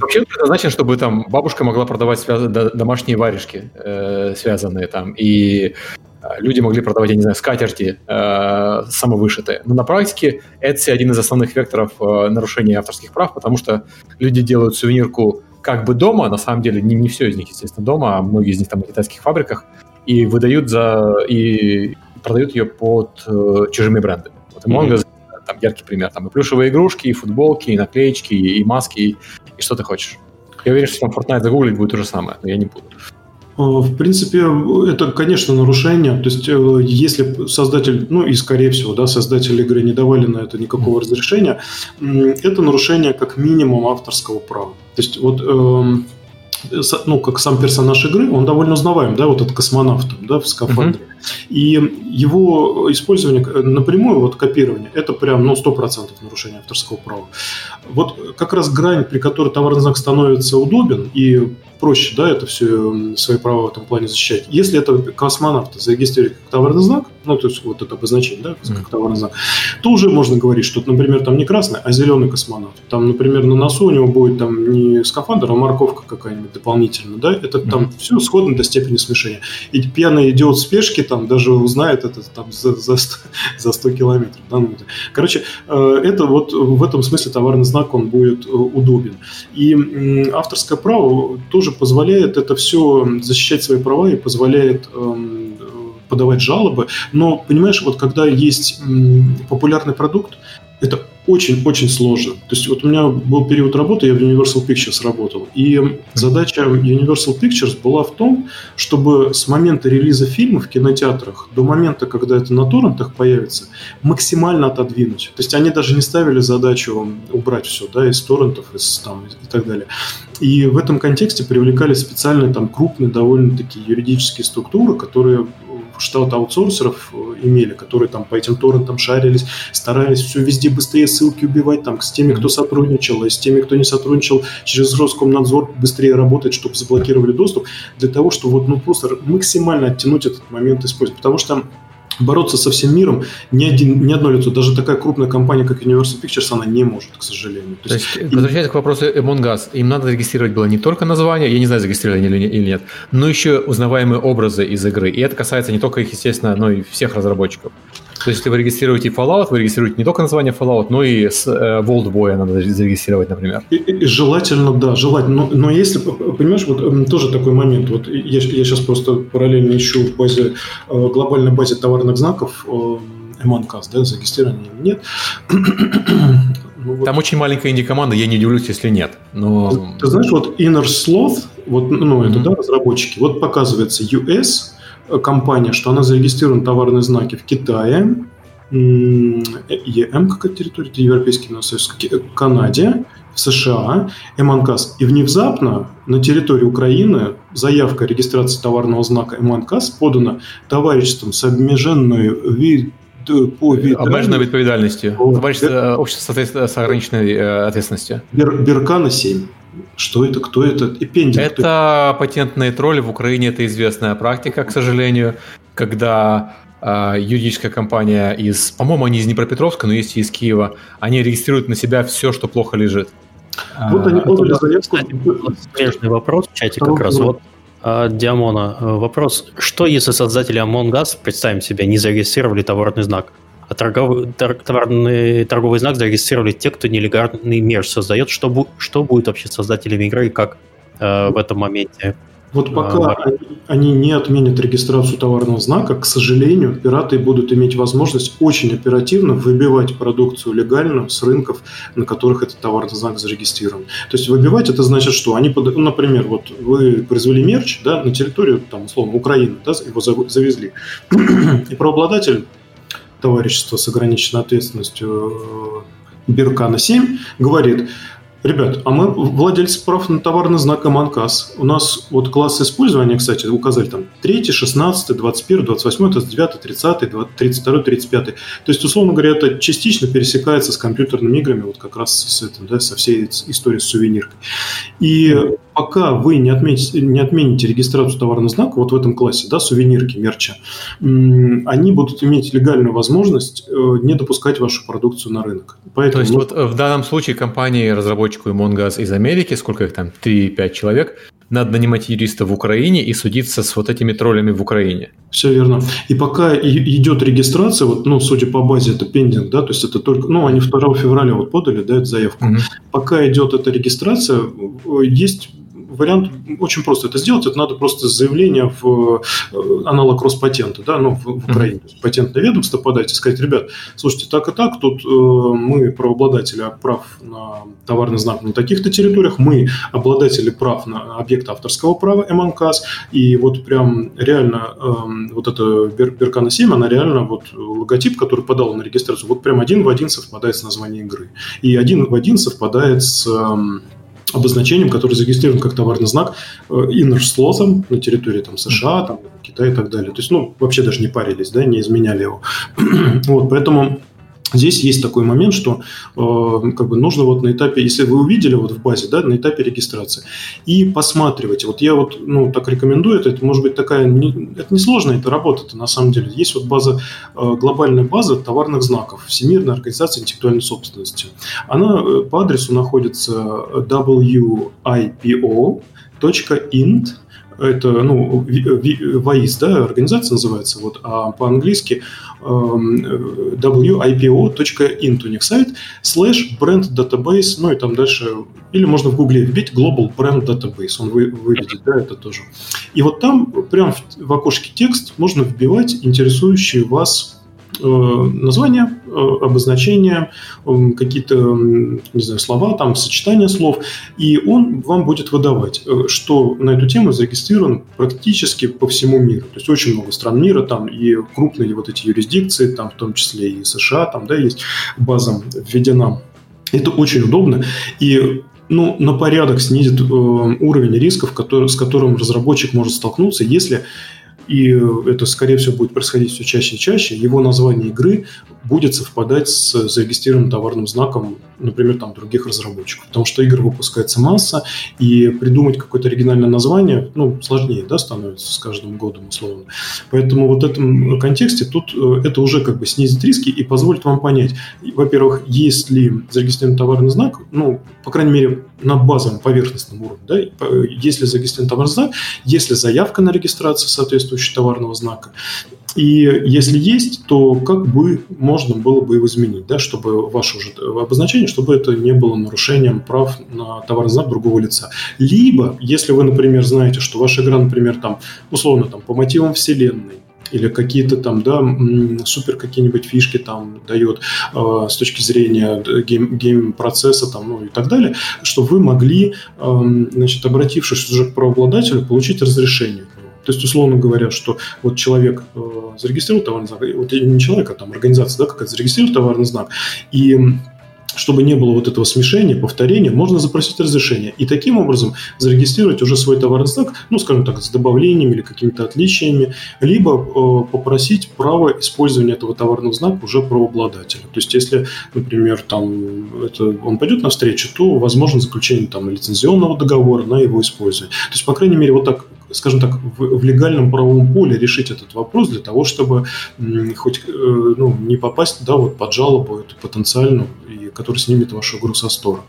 Вообще предназначен, чтобы там бабушка могла продавать связ... домашние варежки, э, связанные там, и э, люди могли продавать, я не знаю, скатерти э, самовышитые. Но на практике Etsy один из основных векторов э, нарушения авторских прав, потому что люди делают сувенирку как бы дома, на самом деле не, не все из них, естественно, дома, а многие из них там на китайских фабриках, и выдают за... и продают ее под э, чужими брендами. Вот Among Us там яркий пример. Там и плюшевые игрушки, и футболки, и наклеечки, и, и маски, и, и что ты хочешь. Я уверен, что там Fortnite загуглить будет то же самое, но я не буду. А, в принципе, это, конечно, нарушение. То есть, э, если создатель, ну и скорее всего, да, создатели игры не давали на это никакого разрешения, это нарушение как минимум авторского права. То есть, вот эм, ну, как сам персонаж игры, он довольно узнаваем, да, вот этот космонавт, да, в скафандре. Uh-huh. И его использование напрямую, вот копирование, это прям, ну, 100% нарушение авторского права. Вот как раз грань, при которой товарный знак становится удобен и проще, да, это все свои права в этом плане защищать. Если это космонавт зарегистрировать как товарный знак, ну, то есть вот это обозначение, да, как товарный знак, то уже можно говорить, что, например, там не красный, а зеленый космонавт. Там, например, на носу у него будет там не скафандр, а морковка какая-нибудь дополнительная, да, это там все сходно до степени смешения. И пьяный идиот в спешке там даже узнает это там за, за, 100, за 100 километров. Да? Ну, короче, э, это вот в этом смысле товарный знак, он будет э, удобен. И авторское право тоже позволяет это все защищать свои права и позволяет эм, подавать жалобы. Но, понимаешь, вот когда есть популярный продукт, это очень-очень сложно. То есть вот у меня был период работы, я в Universal Pictures работал, и задача Universal Pictures была в том, чтобы с момента релиза фильма в кинотеатрах до момента, когда это на торрентах появится, максимально отодвинуть. То есть они даже не ставили задачу убрать все да, из торрентов из, там, и так далее. И в этом контексте привлекали специальные там крупные довольно-таки юридические структуры, которые штат аутсорсеров э, имели, которые там по этим торрентам шарились, старались все везде быстрее ссылки убивать, там, с теми, кто сотрудничал, и с теми, кто не сотрудничал, через Роскомнадзор быстрее работать, чтобы заблокировали доступ, для того, чтобы вот, ну, просто максимально оттянуть этот момент использовать. Потому что бороться со всем миром ни, один, ни одно лицо, даже такая крупная компания, как Universal Pictures, она не может, к сожалению. То, То есть, есть, возвращаясь к вопросу Among Us, им надо зарегистрировать было не только название, я не знаю, зарегистрировали или, или нет, но еще узнаваемые образы из игры. И это касается не только их, естественно, но и всех разработчиков. То есть, если вы регистрируете Fallout, вы регистрируете не только название Fallout, но и с э, Boy надо зарегистрировать, например. И, и, желательно, да, желательно. Но, но если, понимаешь, вот тоже такой момент. Вот я, я сейчас просто параллельно ищу в базе, э, глобальной базе товарных знаков э, MonCast, да, зарегистрирования нет. Ну, вот. Там очень маленькая инди-команда, я не удивлюсь, если нет. Но... Ты, ты знаешь, вот Inner Sloth, вот, ну, mm-hmm. это, да, разработчики, вот показывается US, компания, что она зарегистрирована товарные знаки в Китае, ЕМ, какая территория, это Европейский Союз, Канаде, в США, МНКАС. И внезапно на территории Украины заявка о регистрации товарного знака МНКАС подана товариществом с обмеженной вид по виду... Обмеженной відповідальністю. Товарищество, общество с ограниченной э, ответственностью. Бер, Беркана 7. Что это, кто это? И пендинг. Это кто... патентные тролли. В Украине это известная практика, к сожалению, когда э, юридическая компания из, по-моему, они из Днепропетровска, но есть и из Киева, они регистрируют на себя все, что плохо лежит. Вот они подали заявку. Смежный вопрос в чате как раз. Вот а, Диамона, э, вопрос. Что если создатели Among Us, представим себе, не зарегистрировали товарный знак? А торговый, тор, товарный, торговый знак зарегистрировали те, кто нелегальный мерч создает. Что, бу, что будет вообще создателями игры и как э, в этом моменте? Вот пока а, они, не отменят регистрацию товарного знака, к сожалению, пираты будут иметь возможность очень оперативно выбивать продукцию легально с рынков, на которых этот товарный знак зарегистрирован. То есть выбивать это значит, что они, ну, например, вот вы произвели мерч да, на территорию, там, условно, Украины, да, его завезли, и правообладатель товарищества с ограниченной ответственностью э, Беркана 7 говорит, Ребят, а мы владельцы прав на товарный знак МАНКАС. У нас вот класс использования, кстати, указали там 3, 16, 21, 28, 29, 30, 32, 35. То есть, условно говоря, это частично пересекается с компьютерными играми, вот как раз с этим, да, со всей историей с сувениркой. И пока вы не отметите, не отмените регистрацию товарного знака вот в этом классе, да, сувенирки, мерча, они будут иметь легальную возможность э, не допускать вашу продукцию на рынок. Поэтому, То есть, вот в данном случае компании разработчику Among из Америки, сколько их там, 3-5 человек, надо нанимать юриста в Украине и судиться с вот этими троллями в Украине. Все верно. И пока идет регистрация, вот, ну, судя по базе, это пендинг, да, то есть это только, ну, они 2 февраля вот подали, да, эту заявку. Угу. Пока идет эта регистрация, есть вариант очень просто это сделать. Это надо просто заявление в э, аналог Роспатента, да, ну, в, в Украине, mm-hmm. патентное ведомство подать и сказать, ребят, слушайте, так и так, тут э, мы правообладатели прав на товарный знак на таких-то территориях, мы обладатели прав на объект авторского права МНКС, и вот прям реально э, вот эта Беркана 7, она реально вот логотип, который подал на регистрацию, вот прям один в один совпадает с названием игры. И один в один совпадает с э, обозначением, который зарегистрирован как товарный знак э, inner слотом на территории там, США, там, Китая и так далее. То есть, ну, вообще даже не парились, да, не изменяли его. вот, поэтому Здесь есть такой момент, что э, как бы нужно вот на этапе, если вы увидели вот в базе, да, на этапе регистрации, и посматривайте. Вот я вот, ну, так рекомендую это, это может быть такая, не, это несложно, это работа -то, на самом деле. Есть вот база, э, глобальная база товарных знаков Всемирная организация интеллектуальной собственности. Она э, по адресу находится wipo.int это, ну, ВАИС, да, организация называется, вот, а по-английски эм, wipo.int у них сайт, слэш бренд database, ну и там дальше, или можно в гугле вбить Global Brand Database, он вы, выведет, да, это тоже. И вот там прям в, в окошке текст можно вбивать интересующие вас названия, э, обозначения, э, какие-то, не знаю, слова, там, сочетания слов, и он вам будет выдавать, что на эту тему зарегистрирован практически по всему миру. То есть очень много стран мира, там и крупные вот эти юрисдикции, там в том числе и США, там, да, есть база введена. Это очень удобно, и ну, на порядок снизит э, уровень рисков, который, с которым разработчик может столкнуться, если и это, скорее всего, будет происходить все чаще и чаще, его название игры будет совпадать с зарегистрированным товарным знаком, например, там, других разработчиков. Потому что игр выпускается масса, и придумать какое-то оригинальное название, ну, сложнее, да, становится с каждым годом, условно. Поэтому вот в этом контексте тут э, это уже как бы снизит риски и позволит вам понять, во-первых, есть ли зарегистрирован товарный знак, ну, по крайней мере, на базовом поверхностном уровне, да, если зарегистрирован товарный знак, если заявка на регистрацию соответствующего товарного знака, и если есть, то как бы можно было бы его изменить, да, чтобы ваше уже обозначение, чтобы это не было нарушением прав на товарный знак другого лица. Либо, если вы, например, знаете, что ваша игра, например, там, условно, там, по мотивам вселенной, или какие-то там, да, супер какие-нибудь фишки там дает э, с точки зрения гейм, гейм-процесса там, ну и так далее, что вы могли, э, значит, обратившись уже к правообладателю, получить разрешение. То есть, условно говоря, что вот человек э, зарегистрировал товарный знак, вот не человек, а там организация, да, какая-то зарегистрировала товарный знак, и чтобы не было вот этого смешения, повторения, можно запросить разрешение. И таким образом зарегистрировать уже свой товарный знак, ну, скажем так, с добавлениями или какими-то отличиями, либо э, попросить право использования этого товарного знака уже правообладателя. То есть, если, например, там, это, он пойдет навстречу, то возможно заключение там, лицензионного договора на его использование. То есть, по крайней мере, вот так скажем так, в, в легальном правовом поле решить этот вопрос для того, чтобы хоть э, ну, не попасть да, вот под жалобу эту потенциальную, которая снимет вашу игру со стора.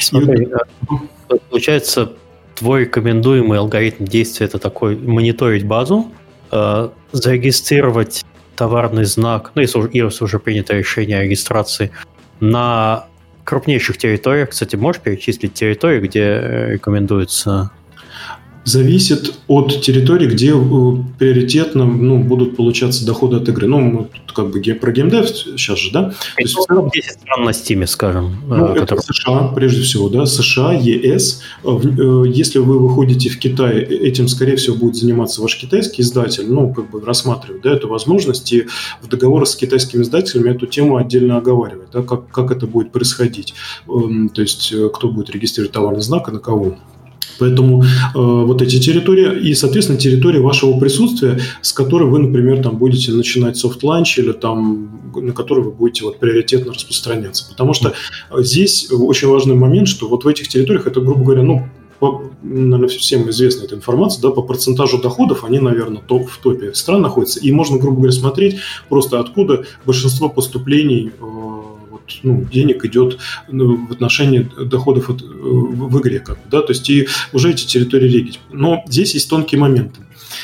Смотри, и... А, получается, твой рекомендуемый алгоритм действия это такой мониторить базу, э, зарегистрировать товарный знак, ну, если, если уже принято решение о регистрации, на крупнейших территориях. Кстати, можешь перечислить территории, где э, рекомендуется зависит от территории, где э, приоритетно ну, будут получаться доходы от игры. Ну, мы тут как бы про геймдев сейчас же, да? То есть, ну, 10 стран на Steam, скажем. Ну, э, это США, прежде всего, да, США, ЕС. Э, если вы выходите в Китай, этим, скорее всего, будет заниматься ваш китайский издатель, ну, как бы рассматривать, да, эту возможность, и в договорах с китайскими издателями эту тему отдельно оговаривать, да, как, как это будет происходить. Эм, то есть, кто будет регистрировать товарный знак и на кого. Поэтому э, вот эти территории и, соответственно, территория вашего присутствия, с которой вы, например, там будете начинать soft launch или там, на которой вы будете вот приоритетно распространяться. Потому что здесь очень важный момент, что вот в этих территориях это, грубо говоря, ну, по, наверное, всем известна эта информация, да, по процентажу доходов они, наверное, топ, в топе стран находятся. И можно, грубо говоря, смотреть просто откуда большинство поступлений э, ну, денег идет ну, в отношении доходов от, в игре. Как да? То есть и уже эти территории регить. Но здесь есть тонкие моменты.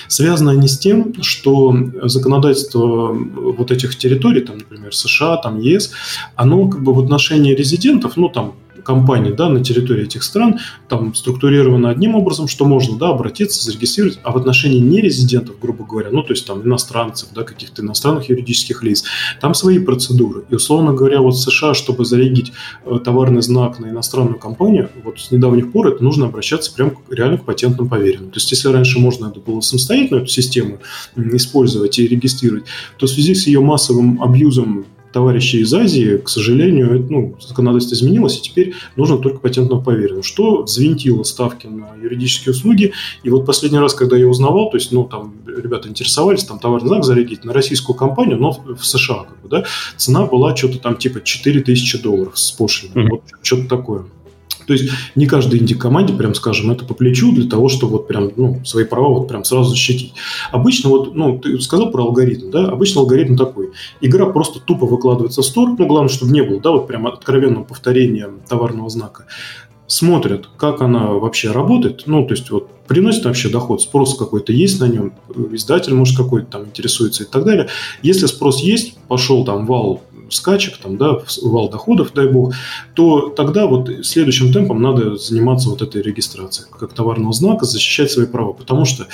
Связаны они с тем, что законодательство вот этих территорий, там, например, США, там, ЕС, оно как бы в отношении резидентов, ну, там, компаний да, на территории этих стран там структурировано одним образом, что можно да, обратиться, зарегистрировать, а в отношении нерезидентов, грубо говоря, ну, то есть там иностранцев, да, каких-то иностранных юридических лиц, там свои процедуры. И, условно говоря, вот в США, чтобы зарегить э, товарный знак на иностранную компанию, вот с недавних пор это нужно обращаться прям реально к патентным поверенным. То есть, если раньше можно это было самостоятельно, эту систему использовать и регистрировать, то в связи с ее массовым абьюзом товарищи из Азии, к сожалению, ну, законодательство изменилось, и теперь нужно только патентного поверенного, что взвинтило ставки на юридические услуги. И вот последний раз, когда я узнавал, то есть, ну, там ребята интересовались, там товарный знак зарегить на российскую компанию, но в США, как бы, да, цена была что-то там типа 4000 долларов с пошлиной, mm-hmm. вот что-то такое. То есть не каждой инди-команде, прям скажем, это по плечу для того, чтобы вот прям, ну, свои права вот прям сразу защитить. Обычно вот, ну, ты сказал про алгоритм, да, обычно алгоритм такой. Игра просто тупо выкладывается в стор, ну, главное, чтобы не было, да, вот прям откровенного повторения товарного знака смотрят, как она вообще работает, ну, то есть вот приносит вообще доход, спрос какой-то есть на нем, издатель, может, какой-то там интересуется и так далее. Если спрос есть, пошел там вал скачек, там, да, вал доходов, дай бог, то тогда вот следующим темпом надо заниматься вот этой регистрацией как товарного знака, защищать свои права. Потому что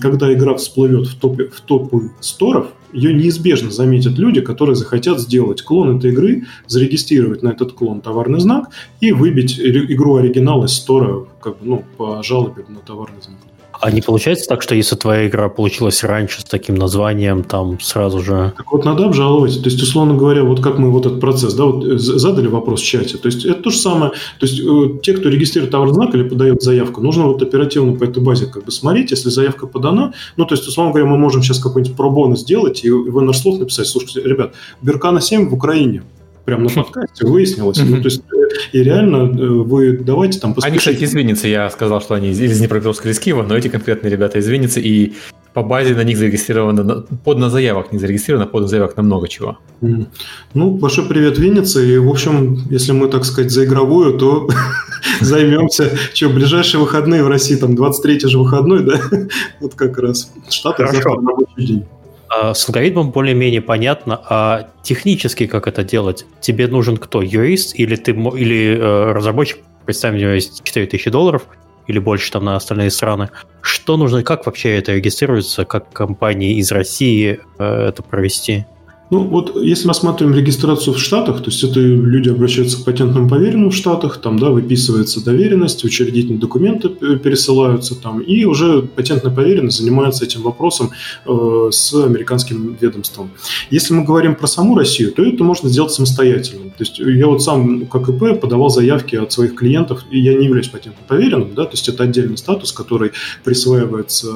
когда игра всплывет в, топе, в топы сторов, ее неизбежно заметят люди, которые захотят сделать клон этой игры, зарегистрировать на этот клон товарный знак и выбить игру оригинал из стора как бы, ну, по жалобе на товарный знак. А не получается так, что если твоя игра получилась раньше с таким названием, там сразу же... Так вот надо обжаловать. То есть, условно говоря, вот как мы вот этот процесс, да, вот задали вопрос в чате. То есть, это то же самое. То есть, э, те, кто регистрирует товарный знак или подает заявку, нужно вот оперативно по этой базе как бы смотреть, если заявка подана. Ну, то есть, условно говоря, мы можем сейчас какой-нибудь пробон сделать и в инерслот написать, слушайте, ребят, Беркана 7 в Украине прямо на подкасте выяснилось. Ну, то есть, и реально э, вы давайте там поспешите. Они, кстати, извинятся. Я сказал, что они из Днепропетровска из Киева, но эти конкретные ребята извинятся, и по базе на них зарегистрировано, под на заявок не зарегистрировано, под на заявок на много чего. Ну, большой привет, Винница. И, в общем, если мы, так сказать, за игровую, то займемся. Что, ближайшие выходные в России, там, 23 же выходной, да? Вот как раз. Штаты завтра рабочий день. А с алгоритмом более-менее понятно, а технически как это делать? Тебе нужен кто? Юрист или, ты, или э, разработчик? Представим, у него есть 4000 долларов или больше там на остальные страны. Что нужно, как вообще это регистрируется, как компании из России э, это провести? Ну, вот если рассматриваем регистрацию в Штатах, то есть это люди обращаются к патентному поверенному в Штатах, там, да, выписывается доверенность, учредительные документы пересылаются там, и уже патентный поверенный занимается этим вопросом э, с американским ведомством. Если мы говорим про саму Россию, то это можно сделать самостоятельно. То есть я вот сам, как ИП, подавал заявки от своих клиентов, и я не являюсь патентным поверенным, да, то есть это отдельный статус, который присваивается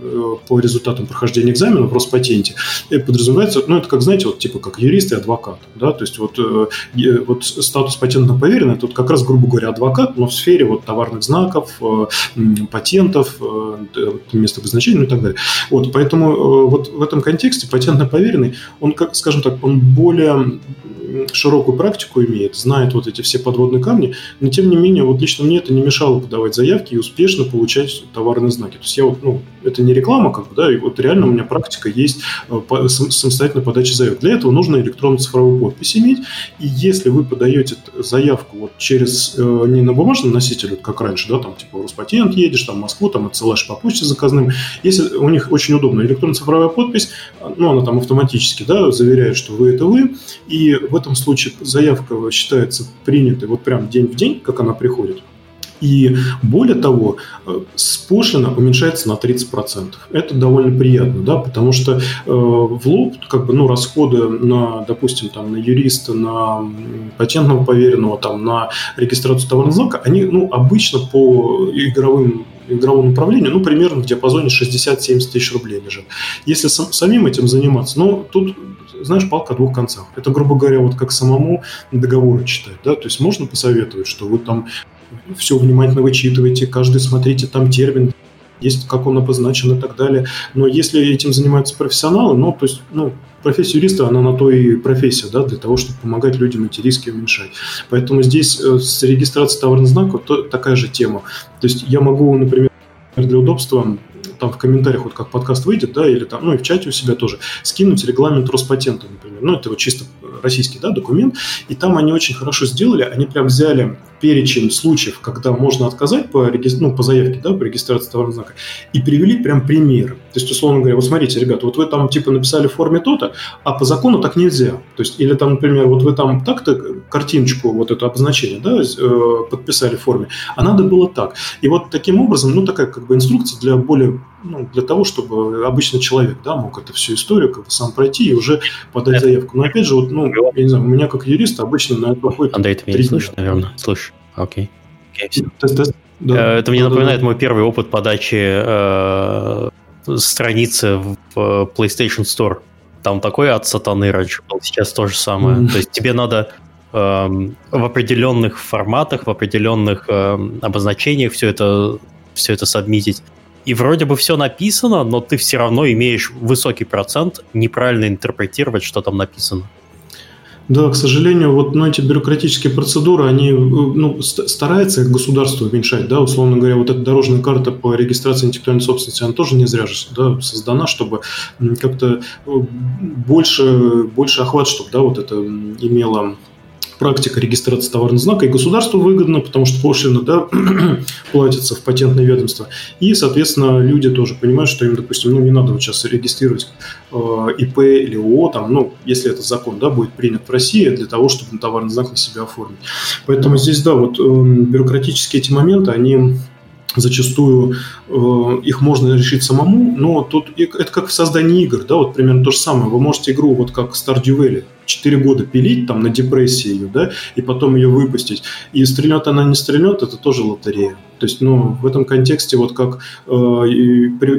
э, по результатам прохождения экзамена в Роспатенте. И подразумевается, ну, это как, знаете, вот типа как юрист и адвокат, да, то есть вот, э, вот статус патентно поверенный, тут как раз, грубо говоря, адвокат, но в сфере вот товарных знаков, э, патентов, э, места обозначения ну и так далее. Вот, поэтому вот в этом контексте патентно поверенный, он, как, скажем так, он более широкую практику имеет, знает вот эти все подводные камни, но тем не менее, вот лично мне это не мешало подавать заявки и успешно получать товарные знаки. То есть я вот, ну, это не реклама, как бы, да, и вот реально у меня практика есть э, самостоятельной подачи заявок. Для этого нужно электронно-цифровую подпись иметь, и если вы подаете заявку вот через, э, не на бумажном носителе, как раньше, да, там, типа, Роспатент едешь, там, в Москву, там, отсылаешь по почте заказным, если у них очень удобно электронно-цифровая подпись, ну, она там автоматически, да, заверяет, что вы это вы, и в этом случае заявка считается принятой вот прям день в день, как она приходит. И более того, э, пошлина уменьшается на 30%. Это довольно приятно, да, потому что э, в лоб как бы, ну, расходы на, допустим, там, на юриста, на патентного поверенного, там, на регистрацию товарного знака, они ну, обычно по игровым игровому направлению, ну, примерно в диапазоне 60-70 тысяч рублей лежит. Если сам, самим этим заниматься, ну, тут знаешь, палка о двух концах. Это, грубо говоря, вот как самому договоры читать, да, то есть можно посоветовать, что вы там все внимательно вычитываете, каждый смотрите там термин, есть, как он обозначен и так далее. Но если этим занимаются профессионалы, ну, то есть, ну, профессия юриста, она на то и профессия, да, для того, чтобы помогать людям эти риски уменьшать. Поэтому здесь э, с регистрацией товарных знаков то, такая же тема. То есть я могу, например, для удобства там в комментариях, вот как подкаст выйдет, да, или там, ну и в чате у себя тоже, скинуть регламент Роспатента, например. Ну, это вот чисто российский, да, документ. И там они очень хорошо сделали, они прям взяли перечень случаев, когда можно отказать по, ну, по заявке, да, по регистрации товарного знака, и привели прям примеры. То есть, условно говоря, вот смотрите, ребята, вот вы там типа написали в форме то-то, а по закону так нельзя. То есть, или там, например, вот вы там так-то картиночку, вот это обозначение, да, э, подписали в форме, а надо было так. И вот таким образом, ну, такая как бы инструкция для более, ну, для того, чтобы обычный человек, да, мог эту всю историю как бы сам пройти и уже подать заявку. Но опять же, вот, ну, я не знаю, у меня как юриста обычно на это уходит Андрей, ты меня не слышишь, наверное? Слышь. Окей. Okay. Да. Э, это мне напоминает мой первый опыт подачи э, страницы в PlayStation Store. Там такой от сатаны раньше был, сейчас то же самое. Mm. То есть тебе надо э, в определенных форматах, в определенных э, обозначениях все это, все это сабмитить. И вроде бы все написано, но ты все равно имеешь высокий процент неправильно интерпретировать, что там написано. Да, к сожалению, вот ну, эти бюрократические процедуры, они э, ну, стараются государство уменьшать, да, условно говоря, вот эта дорожная карта по регистрации интеллектуальной собственности, она тоже не зря же да, создана, чтобы как-то э, больше, больше охват, чтобы да, вот это имело практика регистрации товарного знака, и государству выгодно, потому что пошлина да, платится в патентное ведомство. И, соответственно, люди тоже понимают, что им, допустим, ну, не надо вот сейчас регистрировать э, ИП или ООО, там, ну, если этот закон да, будет принят в России, для того, чтобы товарный знак на себя оформить. Поэтому здесь, да, вот э, бюрократические эти моменты, они зачастую э, их можно решить самому, но тут это как в создании игр, да, вот примерно то же самое. Вы можете игру вот как Stardew Valley 4 года пилить там на депрессии ее, да, и потом ее выпустить. И стрельнет она не стрельнет, это тоже лотерея. То есть, ну, в этом контексте, вот как, э,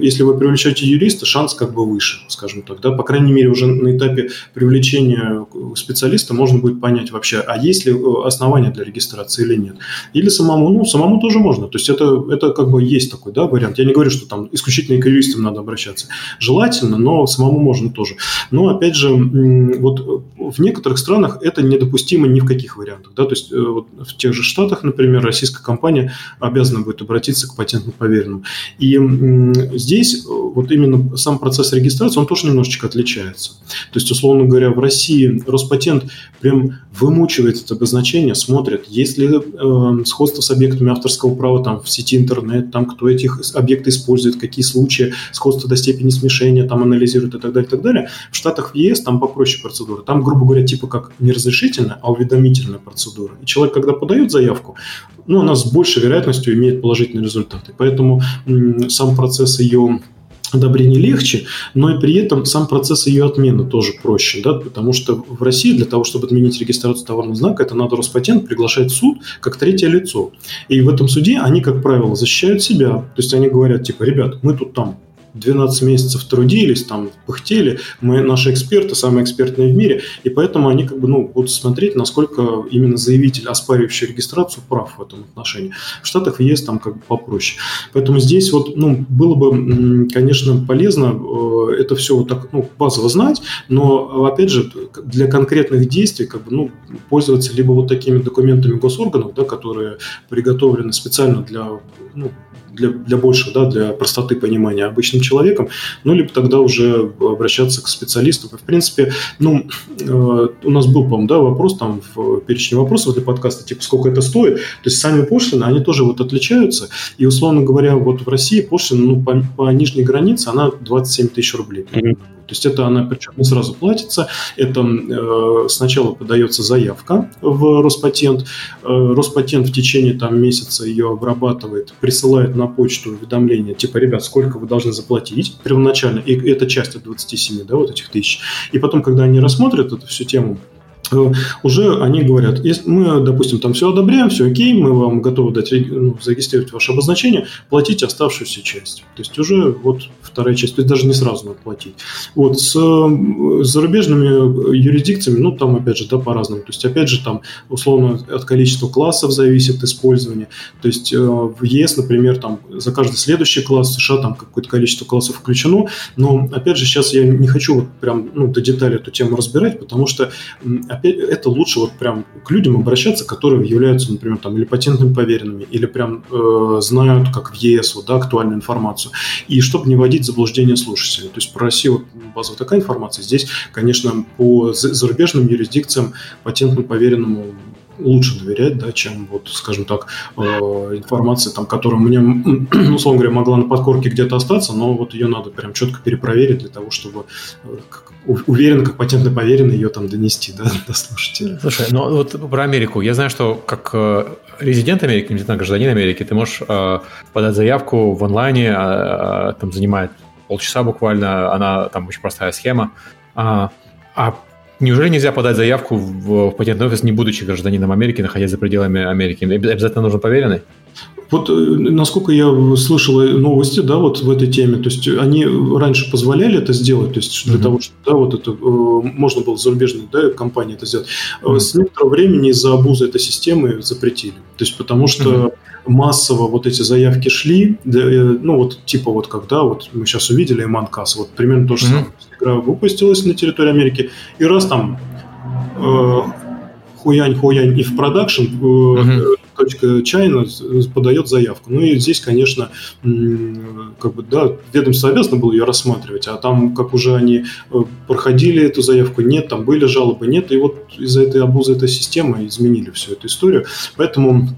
если вы привлечете юриста, шанс как бы выше, скажем так, да, по крайней мере, уже на этапе привлечения специалиста можно будет понять вообще, а есть ли э, основания для регистрации или нет. Или самому, ну, самому тоже можно. То есть, это, это как бы есть такой, да, вариант. Я не говорю, что там исключительно к юристам надо обращаться. Желательно, но самому можно тоже. Но, опять же, вот в некоторых странах это недопустимо ни в каких вариантах. Да? То есть э, вот в тех же Штатах, например, российская компания обязана будет обратиться к патентно поверенному. И здесь э, вот именно сам процесс регистрации, он тоже немножечко отличается. То есть, условно говоря, в России Роспатент прям вымучивает это обозначение, смотрит, есть ли э, сходство с объектами авторского права там в сети интернет, там кто этих объекты использует, какие случаи, сходство до степени смешения там анализирует и так далее, и так далее. В Штатах в ЕС там попроще процедура. Там, грубо говоря, типа как не разрешительная, а уведомительная процедура. И человек, когда подает заявку, ну, она с большей вероятностью имеет положительные результаты. Поэтому сам процесс ее одобрения легче, но и при этом сам процесс ее отмены тоже проще, да, потому что в России для того, чтобы отменить регистрацию товарного знака, это надо Роспатент приглашать в суд как третье лицо. И в этом суде они, как правило, защищают себя. То есть они говорят, типа, ребят, мы тут там 12 месяцев трудились, там, пыхтели, мы, наши эксперты, самые экспертные в мире, и поэтому они как бы, ну, будут смотреть, насколько именно заявитель, оспаривающий регистрацию, прав в этом отношении. В Штатах в ЕС там как бы попроще. Поэтому здесь вот, ну, было бы, конечно, полезно э, это все вот так, ну, базово знать, но, опять же, для конкретных действий, как бы, ну, пользоваться либо вот такими документами госорганов, да, которые приготовлены специально для, ну, для, для большего, да, для простоты понимания обычным человеком, ну, либо тогда уже обращаться к специалисту. В принципе, ну, э, у нас был, по-моему, да, вопрос там в перечне вопросов для подкаста, типа, сколько это стоит. То есть сами пошлины, они тоже вот отличаются. И, условно говоря, вот в России пошлина, ну, по, по нижней границе, она 27 тысяч рублей. Mm-hmm. То есть это она причем не сразу платится, это э, сначала подается заявка в Роспатент, э, Роспатент в течение там месяца ее обрабатывает, присылает на почту уведомление, типа, ребят, сколько вы должны заплатить первоначально, и это часть от 27, да, вот этих тысяч. И потом, когда они рассмотрят эту всю тему, уже они говорят, если мы, допустим, там все одобряем, все окей, мы вам готовы дать, ну, зарегистрировать ваше обозначение, платите оставшуюся часть. То есть уже вот вторая часть, то есть даже не сразу надо платить. Вот с э, зарубежными юрисдикциями, ну там опять же, да, по-разному. То есть опять же там условно от количества классов зависит использование. То есть э, в ЕС, например, там за каждый следующий класс в США там какое-то количество классов включено, но опять же сейчас я не хочу вот прям ну, до деталей эту тему разбирать, потому что опять это лучше вот прям к людям обращаться, которые являются, например, там или патентными поверенными, или прям э, знают, как в ЕС, вот, да, актуальную информацию. И чтобы не вводить в заблуждение слушателей. То есть про Россию вот, базовая такая информация. Здесь, конечно, по зарубежным юрисдикциям патентному поверенному лучше доверять, да, чем вот, скажем так, э, информация, там, которая мне, условно говоря, могла на подкорке где-то остаться, но вот ее надо прям четко перепроверить для того, чтобы э, уверенно, как патентно поверенно ее там донести да, до слушателя. Слушай, ну вот про Америку. Я знаю, что как э, резидент Америки, не знаю, гражданин Америки, ты можешь э, подать заявку в онлайне, э, там занимает полчаса буквально, она там очень простая схема. А, а неужели нельзя подать заявку в, в патентный офис, не будучи гражданином Америки, находясь за пределами Америки? Обязательно нужен поверенный? Вот э, насколько я слышал новости, да, вот в этой теме, то есть они раньше позволяли это сделать, то есть для mm-hmm. того, чтобы, да, вот это э, можно было зарубежной, да, компании это сделать. Mm-hmm. С некоторого времени из-за абуза этой системы запретили, то есть потому что mm-hmm массово вот эти заявки шли, ну вот типа вот когда вот мы сейчас увидели Манкас, вот примерно то же mm-hmm. самое. Игра выпустилась на территории Америки, и раз там э, хуянь, хуянь и в продакшн, э, точка Чайна подает заявку. Ну и здесь, конечно, как бы, да, ведомство обязано было ее рассматривать, а там, как уже они э, проходили эту заявку, нет, там были жалобы, нет, и вот из-за этой обузы этой системы изменили всю эту историю. Поэтому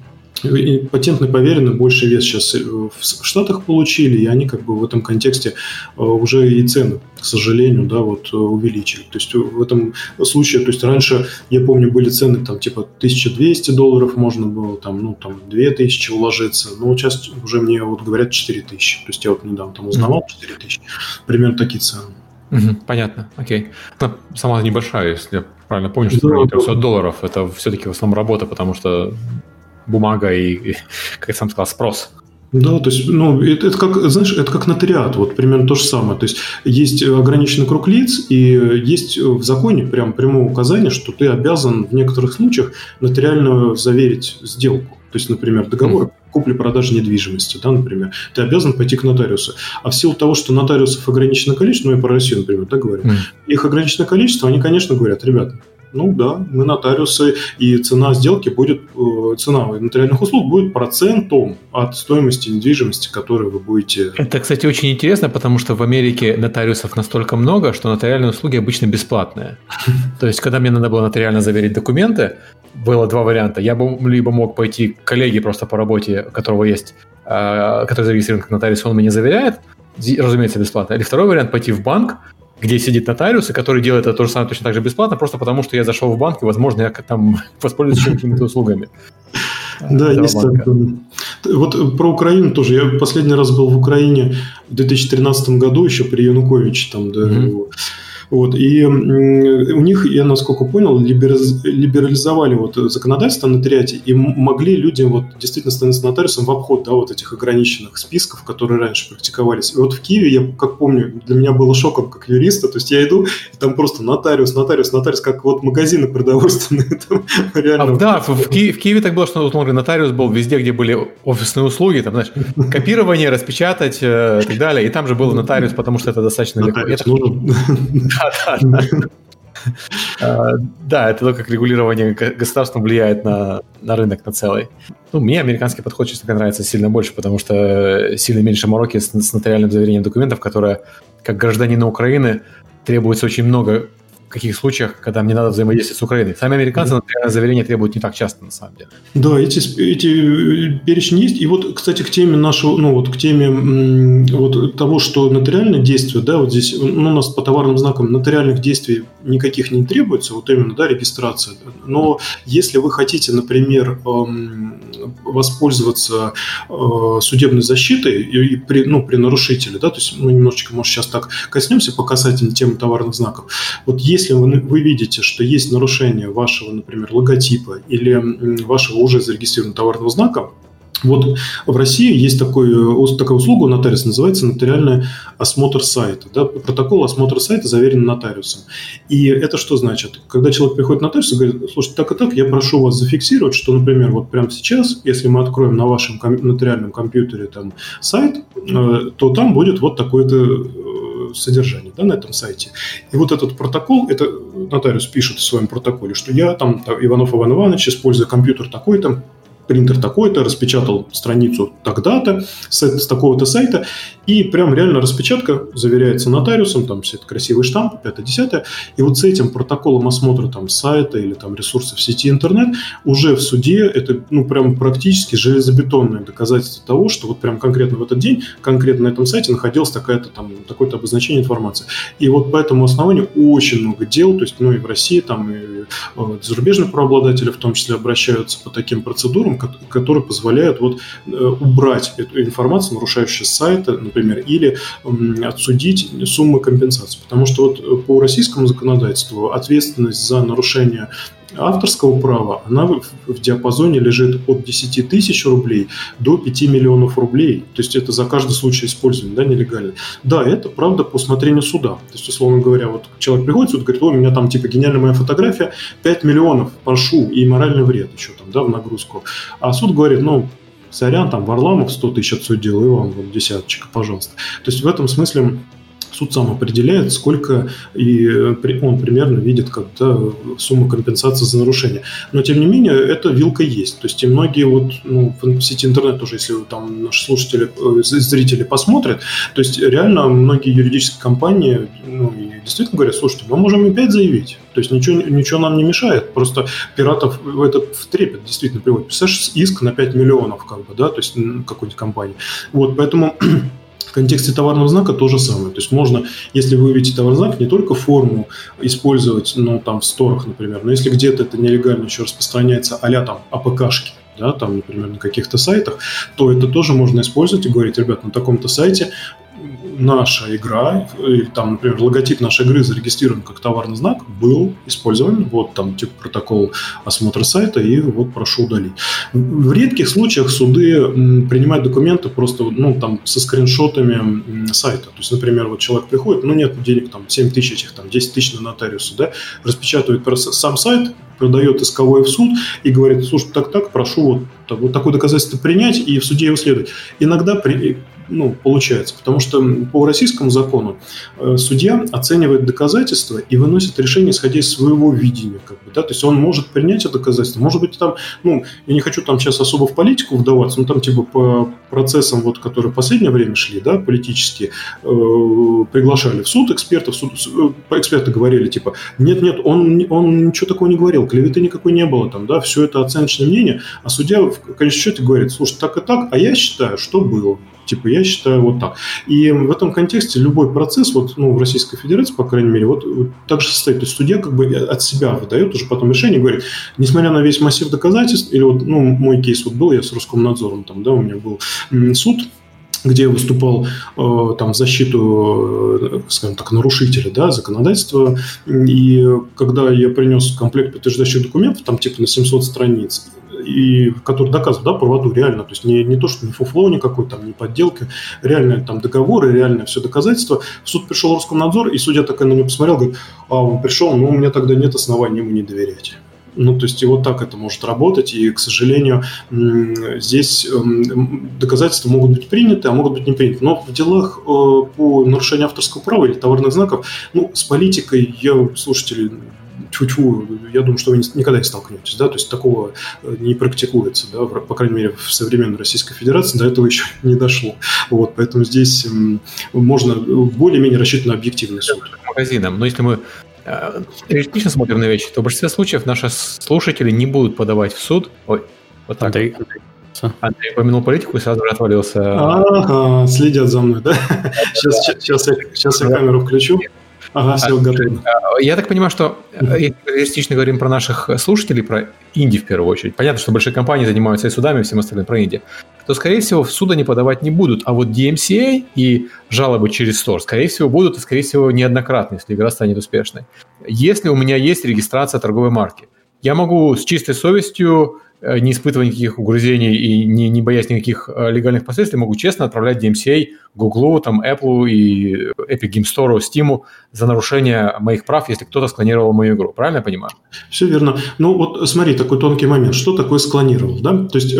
патентный поверенный больше вес сейчас в Штатах получили, и они как бы в этом контексте уже и цены, к сожалению, да, вот увеличили. То есть в этом случае, то есть раньше, я помню, были цены там типа 1200 долларов можно было, там, ну, там 2000 уложиться, но сейчас уже мне вот говорят 4000. То есть я вот недавно там узнавал 4000. Примерно такие цены. Угу, понятно, окей. Она сама небольшая, если я правильно помню, что да, 300 долларов. Это все-таки в основном работа, потому что бумага и, и, как я сам сказал, спрос. Да, то есть, ну, это, это как, знаешь, это как нотариат, вот примерно то же самое. То есть, есть ограниченный круг лиц, и есть в законе прям прямое указание, что ты обязан в некоторых случаях нотариально заверить сделку. То есть, например, договор купли-продажи недвижимости, да, например, ты обязан пойти к нотариусу. А в силу того, что нотариусов ограниченное количество, ну и по России, например, так говорим, mm. их ограниченное количество, они, конечно, говорят, ребята, ну да, мы нотариусы, и цена сделки будет, э, цена нотариальных услуг будет процентом от стоимости недвижимости, которую вы будете... Это, кстати, очень интересно, потому что в Америке нотариусов настолько много, что нотариальные услуги обычно бесплатные. То есть, когда мне надо было нотариально заверить документы, было два варианта. Я бы либо мог пойти к коллеге просто по работе, у которого есть, э, который зарегистрирован как нотариус, он меня заверяет, разумеется, бесплатно. Или второй вариант пойти в банк, где сидит нотариус, и который делает это то же самое точно так же бесплатно, просто потому что я зашел в банк, и, возможно, я там воспользуюсь какими-то услугами. Да, есть такое. Вот про Украину тоже. Я последний раз был в Украине в 2013 году, еще при Януковиче, там, да, mm-hmm. Вот, и у них, я насколько понял, либерализовали вот законодательство на нотариате, и могли люди вот действительно становиться нотариусом в обход да, вот этих ограниченных списков, которые раньше практиковались. И вот в Киеве, я как помню, для меня было шоком как юриста, то есть я иду, и там просто нотариус, нотариус, нотариус, как вот магазины продовольственные. Там, реально. А, да, в, Киеве, в Киеве так было, что вот, нотариус был везде, где были офисные услуги, там, знаешь, копирование, распечатать э, и так далее, и там же был нотариус, потому что это достаточно легко. Да, это то, как регулирование государством влияет на, на рынок, на целый. Ну, мне американский подход, честно говоря, нравится сильно больше, потому что сильно меньше мороки с нотариальным заверением документов, которое, как гражданина Украины, требуется очень много каких случаях, когда мне надо взаимодействовать с Украиной. Сами американцы, например, заверения требуют не так часто, на самом деле. Да, эти, эти перечни есть. И вот, кстати, к теме нашего, ну вот к теме вот того, что нотариальные действия, да, вот здесь, ну, у нас по товарным знакам нотариальных действий никаких не требуется, вот именно, да, регистрация. Но если вы хотите, например, эм, воспользоваться э, судебной защитой и при, ну, при нарушителе, да, то есть мы немножечко, может, сейчас так коснемся по касательно темы товарных знаков. Вот если вы, вы видите, что есть нарушение вашего, например, логотипа или вашего уже зарегистрированного товарного знака, вот в России есть такой, такая услуга у нотариуса, называется нотариальный осмотр сайта. Да? Протокол осмотра сайта заверен нотариусом. И это что значит? Когда человек приходит к нотариусу и говорит, слушайте, так и так, я прошу вас зафиксировать, что, например, вот прямо сейчас, если мы откроем на вашем нотариальном компьютере там сайт, э, то там будет вот такое-то э, содержание да, на этом сайте. И вот этот протокол, это нотариус пишет в своем протоколе, что я там, Иванов Иван Иванович, используя компьютер такой-то, принтер такой-то, распечатал страницу тогда-то с, с такого-то сайта, и прям реально распечатка заверяется нотариусом, там все это красивый штамп, 5-10, и вот с этим протоколом осмотра там сайта или там ресурсов сети интернет уже в суде это ну прям практически железобетонное доказательство того, что вот прям конкретно в этот день, конкретно на этом сайте находилось такая-то там такое-то обозначение информации. И вот по этому основанию очень много дел, то есть ну и в России там и зарубежные правообладатели в том числе обращаются по таким процедурам, которые позволяют вот э, убрать эту информацию, нарушающую сайты, например, или отсудить суммы компенсации. Потому что вот э, по российскому законодательству ответственность за нарушение авторского права, она в, в диапазоне лежит от 10 тысяч рублей до 5 миллионов рублей. То есть это за каждый случай использования, да, нелегально. Да, это правда по усмотрению суда. То есть, условно говоря, вот человек приходит суд, говорит, о, у меня там типа гениальная моя фотография, 5 миллионов, прошу, и моральный вред еще там, да, в нагрузку. А суд говорит, ну, сорян, там Варламов 100 тысяч отсудил, и вам вот десяточка, пожалуйста. То есть в этом смысле суд сам определяет, сколько и он примерно видит когда сумма компенсации за нарушение. Но, тем не менее, эта вилка есть. То есть, и многие вот ну, в сети интернет уже, если там наши слушатели, э, зрители посмотрят, то есть, реально многие юридические компании, ну, действительно говорят, слушайте, мы можем опять заявить. То есть ничего, ничего нам не мешает. Просто пиратов в этот в трепет действительно приводит. Представляешь, иск на 5 миллионов, как бы, да, то есть какой-нибудь компании. Вот, поэтому в контексте товарного знака то же самое. То есть можно, если вы увидите товарный знак, не только форму использовать, ну, там, в сторах, например, но если где-то это нелегально еще распространяется а там АПКшки, да, там, например, на каких-то сайтах, то это тоже можно использовать и говорить, ребят, на таком-то сайте наша игра, там, например, логотип нашей игры зарегистрирован как товарный знак, был использован, вот там типа протокол осмотра сайта, и вот прошу удалить. В редких случаях суды принимают документы просто, ну, там, со скриншотами сайта. То есть, например, вот человек приходит, ну, нет денег, там, 7 тысяч этих, там, 10 тысяч на нотариусу, да, распечатывает сам сайт, продает исковой в суд и говорит, слушай, так-так, прошу вот, вот такое доказательство принять и в суде его следовать. Иногда при, ну, получается. Потому что по российскому закону э, судья оценивает доказательства и выносит решение, исходя из своего видения. Как да? То есть он может принять это доказательство. Может быть, там, ну, я не хочу там сейчас особо в политику вдаваться, но там типа по процессам, вот, которые в последнее время шли, да, политические, э, приглашали в суд экспертов, суд, э, эксперты говорили, типа, нет-нет, он, он ничего такого не говорил, клеветы никакой не было там, да, все это оценочное мнение, а судья в конечном счете говорит, слушай, так и так, а я считаю, что было. Типа, я считаю вот так. И в этом контексте любой процесс, вот, ну, в Российской Федерации, по крайней мере, вот, вот так же состоит. То есть судья как бы от себя выдает уже потом решение, говорит, несмотря на весь массив доказательств, или вот, ну, мой кейс вот был, я с Роскомнадзором там, да, у меня был суд, где я выступал э, там в защиту, э, скажем так, нарушителя да, законодательства. И когда я принес комплект подтверждающих документов, там типа на 700 страниц, и который доказывает да, правоту реально, то есть не, не то, что не фуфло никакой, там, не подделка, реальные там договоры, реальное все доказательство. В суд пришел Роскомнадзор, и судья такой на него посмотрел, говорит, а он пришел, ну, у меня тогда нет оснований ему не доверять. Ну, то есть и вот так это может работать, и, к сожалению, здесь эм, доказательства могут быть приняты, а могут быть не приняты. Но в делах э, по нарушению авторского права или товарных знаков, ну, с политикой я, слушатели, тьфу я думаю, что вы никогда не столкнетесь, да, то есть такого э, не практикуется, да, по крайней мере, в современной Российской Федерации до этого еще не дошло. Вот, поэтому здесь можно более-менее рассчитывать на объективный суд. Магазином, но если мы э, реалистично смотрим на вещи, то в большинстве случаев наши слушатели не будут подавать в суд. Ой, вот так. Андрей, Андрей помянул политику и сразу же отвалился. Ага, следят за мной, да? Сейчас, сейчас, я, сейчас я камеру включу. Ага, все, готово. А, я так понимаю, что э, если реалистично говорим про наших слушателей, про Инди в первую очередь, понятно, что большие компании занимаются и судами, и всем остальным про Инди, то, скорее всего, в суд они подавать не будут. А вот DMCA и жалобы через Store, скорее всего, будут, и, скорее всего, неоднократно, если игра станет успешной. Если у меня есть регистрация торговой марки, я могу с чистой совестью Э, не испытывая никаких угрызений и не, не боясь никаких э, легальных последствий, могу честно отправлять DMCA Google, там, Apple и Epic Game Store, Steam за нарушение моих прав, если кто-то склонировал мою игру. Правильно я понимаю? Все верно. Ну вот смотри, такой тонкий момент. Что такое склонировал? Да? То есть э,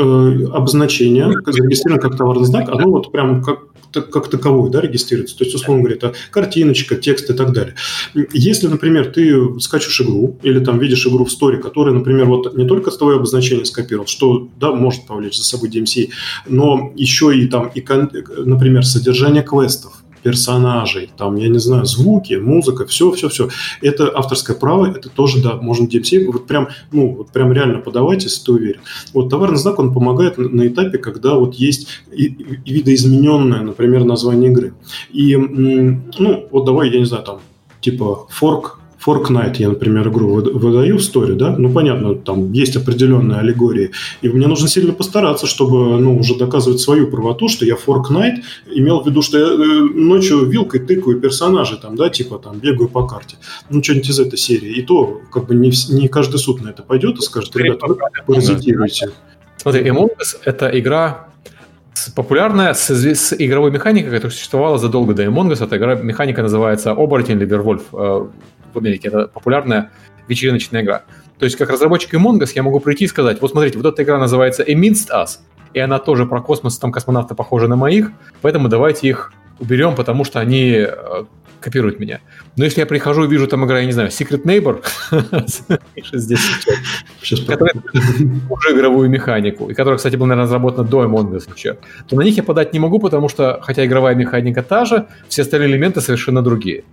обозначение, зарегистрировано как товарный знак, оно вот прям как как таковой да, регистрируется. То есть, условно говоря, это картиночка, текст и так далее. Если, например, ты скачешь игру или там видишь игру в сторе, которая, например, вот не только твое обозначение скопировал, что, да, может повлечь за собой DMC, но еще и там, и, например, содержание квестов, персонажей, там, я не знаю, звуки, музыка, все, все, все. Это авторское право, это тоже, да, можно DMC, вот прям, ну, вот прям реально подавать, если ты уверен. Вот товарный знак, он помогает на, на этапе, когда вот есть и, и видоизмененное, например, название игры. И, ну, вот давай, я не знаю, там, типа fork Fortnite я, например, игру выдаю в сторе, да, ну, понятно, там есть определенные аллегории, и мне нужно сильно постараться, чтобы, ну, уже доказывать свою правоту, что я Fortnite имел в виду, что я э, ночью вилкой тыкаю персонажей, там, да, типа, там, бегаю по карте, ну, что-нибудь из этой серии, и то, как бы, не, не каждый суд на это пойдет и скажет, ребята, вы паразитируете. Смотри, Among Us — это игра популярная с, с игровой механикой, которая существовала задолго до Among Us. Эта игра, механика называется Оборотень или Вервольф в Америке. Это популярная вечериночная игра. То есть, как разработчик Among Us, я могу прийти и сказать, вот смотрите, вот эта игра называется Amidst Us, и она тоже про космос, там космонавты похожи на моих, поэтому давайте их уберем, потому что они э, копируют меня. Но если я прихожу и вижу там игра, я не знаю, Secret Neighbor, здесь сейчас, которая уже игровую механику, и которая, кстати, была, наверное, разработана до Among Us еще, то на них я подать не могу, потому что, хотя игровая механика та же, все остальные элементы совершенно другие.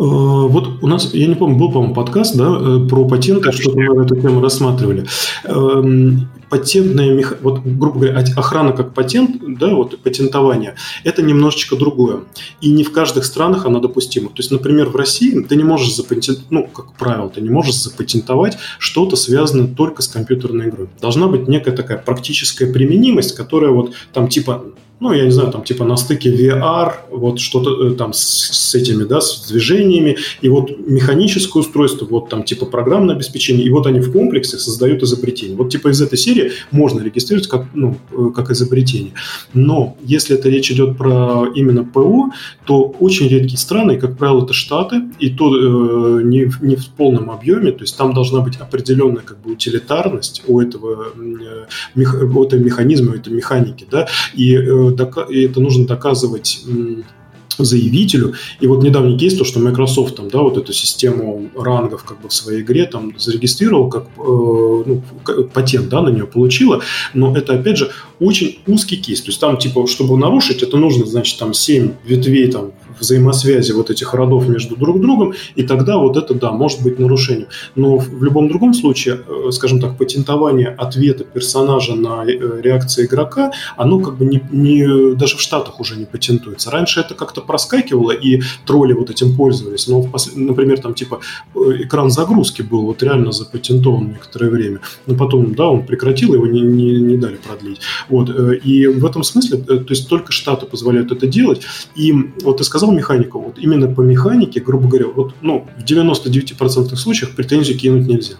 Вот у нас, я не помню, был, по-моему, подкаст да, э, про патенты, что мы эту тему рассматривали. Эм, патентная, вот, грубо говоря, охрана как патент, да, вот патентование, это немножечко другое. И не в каждых странах она допустима. То есть, например, в России ты не можешь запатентовать, ну, как правило, ты не можешь запатентовать что-то связанное только с компьютерной игрой. Должна быть некая такая практическая применимость, которая вот там типа ну, я не знаю, там типа на стыке VR, вот что-то э, там с, с этими, да, с движениями, и вот механическое устройство, вот там типа программное обеспечение, и вот они в комплексе создают изобретение. Вот типа из этой серии можно регистрировать как, ну, э, как изобретение. Но если это речь идет про именно ПО, то очень редкие страны, как правило, это Штаты, и то э, не, не в полном объеме, то есть там должна быть определенная как бы утилитарность у этого, э, мех, у этого механизма, у этой механики, да, и э, нужно доказывать заявителю. И вот недавний кейс, то, что Microsoft там, да, вот эту систему рангов как бы в своей игре там зарегистрировал, как э, ну, патент, да, на нее получила, но это, опять же, очень узкий кейс. То есть там, типа, чтобы нарушить, это нужно, значит, там 7 ветвей там взаимосвязи вот этих родов между друг другом, и тогда вот это, да, может быть нарушением. Но в любом другом случае, э, скажем так, патентование ответа персонажа на э, реакции игрока, оно как бы не, не, даже в Штатах уже не патентуется. Раньше это как-то проскакивало, и тролли вот этим пользовались. Но, например, там типа э, экран загрузки был вот реально запатентован некоторое время. Но потом, да, он прекратил, его не, не, не дали продлить. Вот. И в этом смысле, то есть только Штаты позволяют это делать. И вот ты сказал, механику. Вот именно по механике, грубо говоря, вот, ну, в 99% случаев претензию кинуть нельзя.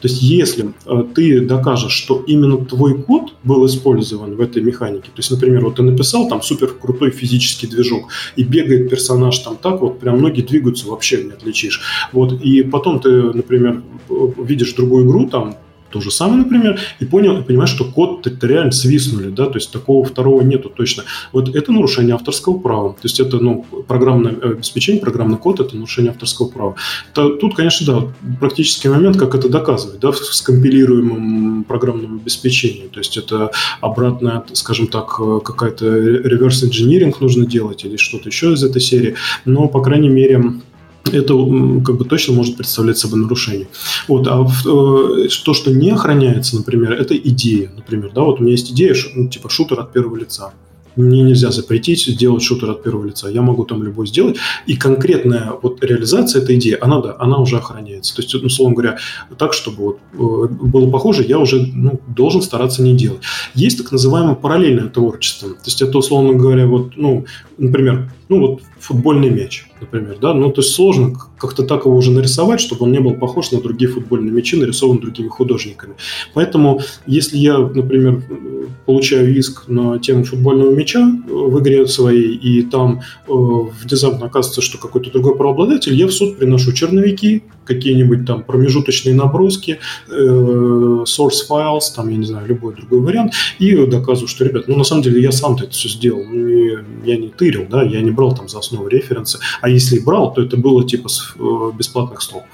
То есть, если э, ты докажешь, что именно твой код был использован в этой механике, то есть, например, вот ты написал там супер крутой физический движок, и бегает персонаж там так, вот прям ноги двигаются, вообще не отличишь. Вот, и потом ты, например, видишь другую игру, там, то же самое, например, и понял, и понимаешь, что код это реально свистнули, да, то есть такого второго нету точно. Вот это нарушение авторского права, то есть это, ну, программное э, обеспечение, программный код, это нарушение авторского права. Это, тут, конечно, да, практический момент, как это доказывать, да, в скомпилируемом программном обеспечении, то есть это обратная, скажем так, э, какая-то реверс инжиниринг нужно делать или что-то еще из этой серии, но, по крайней мере, это как бы точно может представлять собой нарушение. Вот, а э, то, что не охраняется, например, это идея. Например, да, вот у меня есть идея, ну, типа шутер от первого лица. Мне нельзя запретить сделать шутер от первого лица. Я могу там любой сделать. И конкретная вот реализация этой идеи, она, да, она уже охраняется. То есть, ну, условно говоря, так, чтобы вот э, было похоже, я уже ну, должен стараться не делать. Есть так называемое параллельное творчество. То есть, это, условно говоря, вот, ну, например, ну, вот футбольный мяч например, да, ну, то есть сложно как-то так его уже нарисовать, чтобы он не был похож на другие футбольные мячи, нарисован другими художниками. Поэтому, если я, например, получаю иск на тему футбольного мяча в игре своей, и там э, внезапно оказывается, что какой-то другой правообладатель, я в суд приношу черновики, какие-нибудь там промежуточные наброски, э, source files, там, я не знаю, любой другой вариант, и доказываю, что, ребят, ну, на самом деле, я сам-то это все сделал, не, я не тырил, да, я не брал там за основу референсы, а если и брал, то это было типа с э, бесплатных стоков.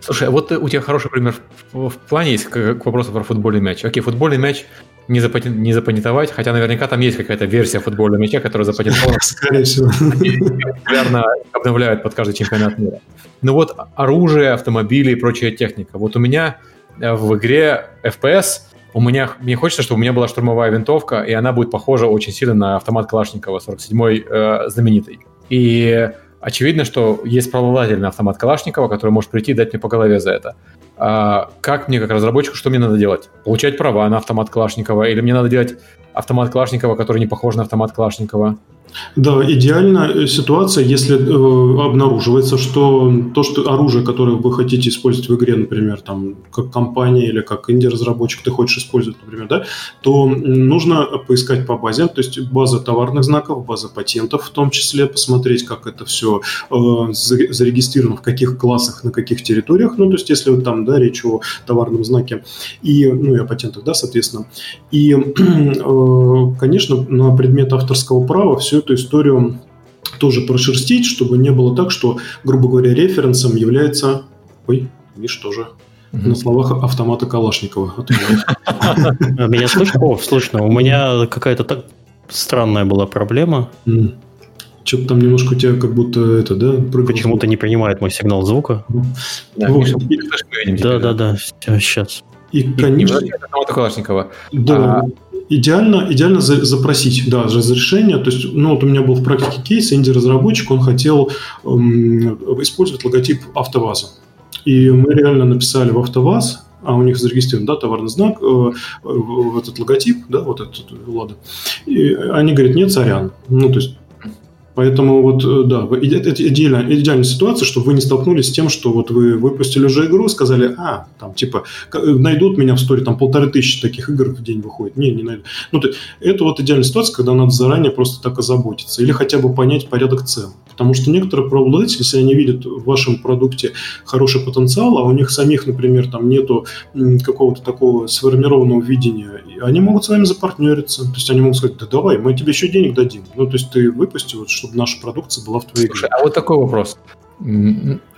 Слушай, а вот у тебя хороший пример в, в плане есть к, к вопросу про футбольный мяч. Окей, футбольный мяч не, запатен, не запатентовать, хотя наверняка там есть какая-то версия футбольного мяча, которая запатентована. Скорее всего. Регулярно обновляют под каждый чемпионат мира. Ну вот оружие, автомобили и прочая техника. Вот у меня э, в игре FPS у меня, мне хочется, чтобы у меня была штурмовая винтовка, и она будет похожа очень сильно на автомат Калашникова 47-й э, знаменитый. И очевидно, что есть правообладатель на автомат Калашникова, который может прийти и дать мне по голове за это. А как мне, как разработчику, что мне надо делать? Получать права на автомат Калашникова? Или мне надо делать автомат Калашникова, который не похож на автомат Калашникова? Да, идеальная ситуация, если э, обнаруживается, что то, что оружие, которое вы хотите использовать в игре, например, там, как компания или как инди-разработчик ты хочешь использовать, например, да, то нужно поискать по базе, то есть база товарных знаков, база патентов в том числе, посмотреть, как это все э, зарегистрировано, в каких классах, на каких территориях, ну, то есть если вот там, да, речь о товарном знаке, и, ну, и о патентах, да, соответственно. И, э, конечно, на предмет авторского права все эту историю тоже прошерстить, чтобы не было так, что, грубо говоря, референсом является... Ой, Миш тоже на словах автомата Калашникова. А меня слышно? О, слышно. У меня какая-то так странная была проблема. Что-то там немножко у тебя как будто это, да? Почему-то не принимает мой сигнал звука. Да, да, да, сейчас. И, конечно... И, Калашникова. Да, а... идеально, идеально за, запросить, да, разрешение. То есть, ну, вот у меня был в практике кейс, инди-разработчик, он хотел эм, использовать логотип АвтоВАЗа. И мы реально написали в АвтоВАЗ, а у них зарегистрирован, да, товарный знак, э, э, этот логотип, да, вот этот, Лада. И они говорят, нет, сорян. Ну, то есть Поэтому вот, э, да, это идеальная, идеальная ситуация, чтобы вы не столкнулись с тем, что вот вы выпустили уже игру, сказали, а, там, типа, э, найдут меня в сторе, там, полторы тысячи таких игр в день выходит. Не, не найдут. Ну, то, это вот идеальная ситуация, когда надо заранее просто так озаботиться. Или хотя бы понять порядок цен. Потому что некоторые правообладатели, если они видят в вашем продукте хороший потенциал, а у них самих, например, там нету какого-то такого сформированного видения, они могут с вами запартнериться. То есть они могут сказать, да давай, мы тебе еще денег дадим. Ну, то есть ты выпусти, вот, чтобы наша продукция была в твоей Слушай, игре. а вот такой вопрос.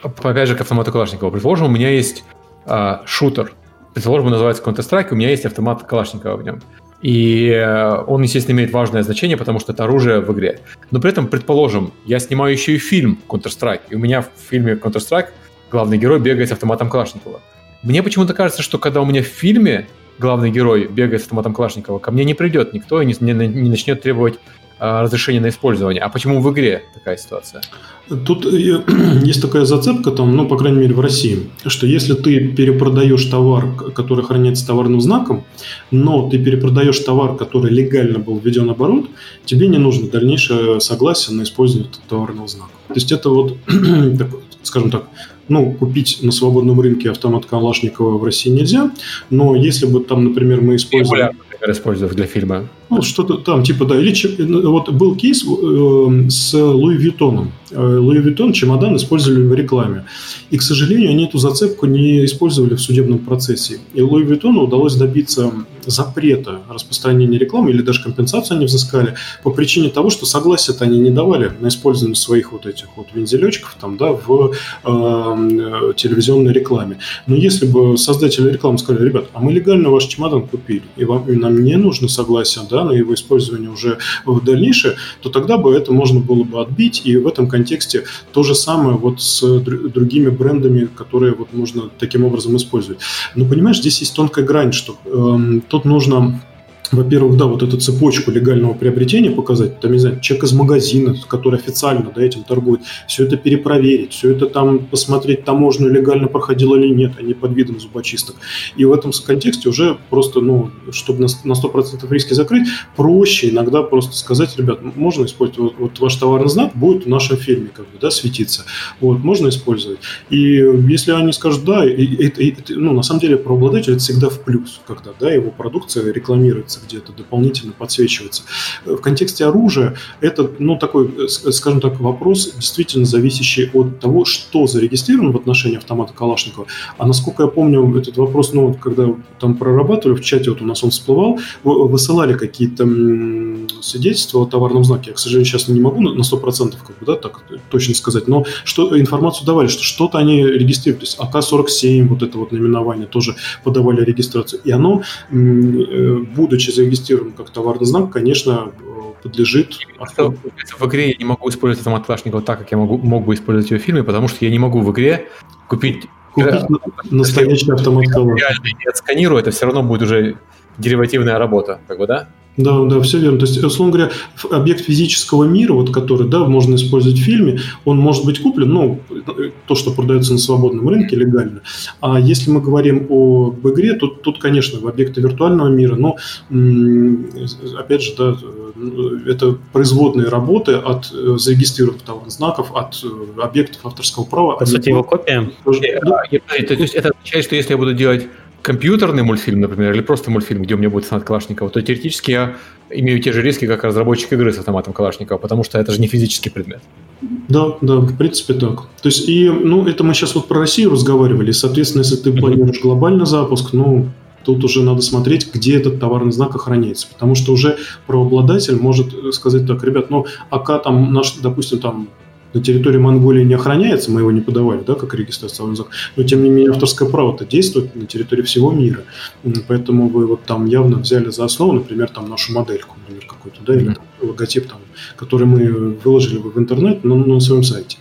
Опять же, к автомату Калашникова. Предположим, у меня есть а, шутер. Предположим, называется Counter-Strike, у меня есть автомат Калашникова в нем. И э, он, естественно, имеет важное значение, потому что это оружие в игре. Но при этом, предположим, я снимаю еще и фильм Counter-Strike, и у меня в фильме Counter-Strike главный герой бегает с автоматом Калашникова. Мне почему-то кажется, что когда у меня в фильме главный герой бегает с автоматом Калашникова, ко мне не придет никто и не, не, не начнет требовать разрешение на использование. А почему в игре такая ситуация? Тут э, есть такая зацепка, там, ну, по крайней мере, в России, что если ты перепродаешь товар, который охраняется товарным знаком, но ты перепродаешь товар, который легально был введен в оборот, тебе не нужно дальнейшее согласие на использование товарного знака. То есть это вот, скажем так, ну, купить на свободном рынке автомат Калашникова в России нельзя, но если бы там, например, мы использовали... Использовав для фильма. Ну, что-то там, типа, да. Или ну, вот был кейс э, с Луи Виттоном. Э, Луи Виттон чемодан использовали в рекламе. И, к сожалению, они эту зацепку не использовали в судебном процессе. И Луи Виттону удалось добиться запрета распространения рекламы или даже компенсацию они взыскали по причине того, что согласие-то они не давали на использование своих вот этих вот вензелечков там, да, в э, телевизионной рекламе. Но если бы создатели рекламы сказали, ребят, а мы легально ваш чемодан купили, и, вам, и нам не нужно согласие, да, на его использование уже в дальнейшее, то тогда бы это можно было бы отбить, и в этом контексте то же самое вот с другими брендами, которые вот можно таким образом использовать. Но понимаешь, здесь есть тонкая грань, что э, тут нужно во-первых, да, вот эту цепочку легального приобретения показать, там, не знаю, чек из магазина, который официально да, этим торгует, все это перепроверить, все это там посмотреть, таможню легально проходило или нет, а не под видом зубочисток. И в этом контексте уже просто, ну, чтобы на, на 100% риски закрыть, проще иногда просто сказать, ребят, можно использовать, вот, вот ваш товарный знак будет в нашем фильме, как бы, да, светиться, вот, можно использовать. И если они скажут, да, и, и, и, ну, на самом деле, правообладатель это всегда в плюс, когда, да, его продукция рекламируется подсвечивается где-то, дополнительно подсвечивается. В контексте оружия это, ну, такой, э, скажем так, вопрос, действительно зависящий от того, что зарегистрировано в отношении автомата Калашникова. А насколько я помню, этот вопрос, ну, когда там прорабатывали в чате, вот у нас он всплывал, высылали какие-то свидетельства о товарном знаке. Я, к сожалению, сейчас не могу на 100% как бы, да, так точно сказать, но что, информацию давали, что что-то они регистрируют. То есть АК-47, вот это вот наименование, тоже подавали регистрацию. И оно, э, будучи будучи зарегистрирован как товарный знак, конечно, подлежит... В игре я не могу использовать автомат Калашникова так, как я могу, мог бы использовать его в фильме, потому что я не могу в игре купить... Купить э, настоящий автомат Калашникова. Я отсканирую, это все равно будет уже деривативная работа, как бы, да? Да, да, все верно. То есть, условно говоря, объект физического мира, вот который, да, можно использовать в фильме, он может быть куплен, ну, то, что продается на свободном рынке легально. А если мы говорим о игре, то тут, конечно, в объекты виртуального мира, но, опять же, да, это производные работы от э, зарегистрированных товарных знаков, от э, объектов авторского права. По сути, его копия? То есть это означает, что если я буду делать компьютерный мультфильм, например, или просто мультфильм, где у меня будет автомат Калашникова, то теоретически я имею те же риски, как разработчик игры с автоматом Калашникова, потому что это же не физический предмет. Да, да, в принципе так. То есть, и, ну, это мы сейчас вот про Россию разговаривали, соответственно, если ты планируешь глобальный запуск, ну, тут уже надо смотреть, где этот товарный знак охраняется, потому что уже правообладатель может сказать так, ребят, ну, АК там наш, допустим, там на территории Монголии не охраняется, мы его не подавали, да, как регистрация язык, но тем не менее авторское право-то действует на территории всего мира, поэтому вы вот там явно взяли за основу, например, там нашу модельку, например, какую-то, да, или там, логотип там, который мы выложили в интернет, но, но на своем сайте.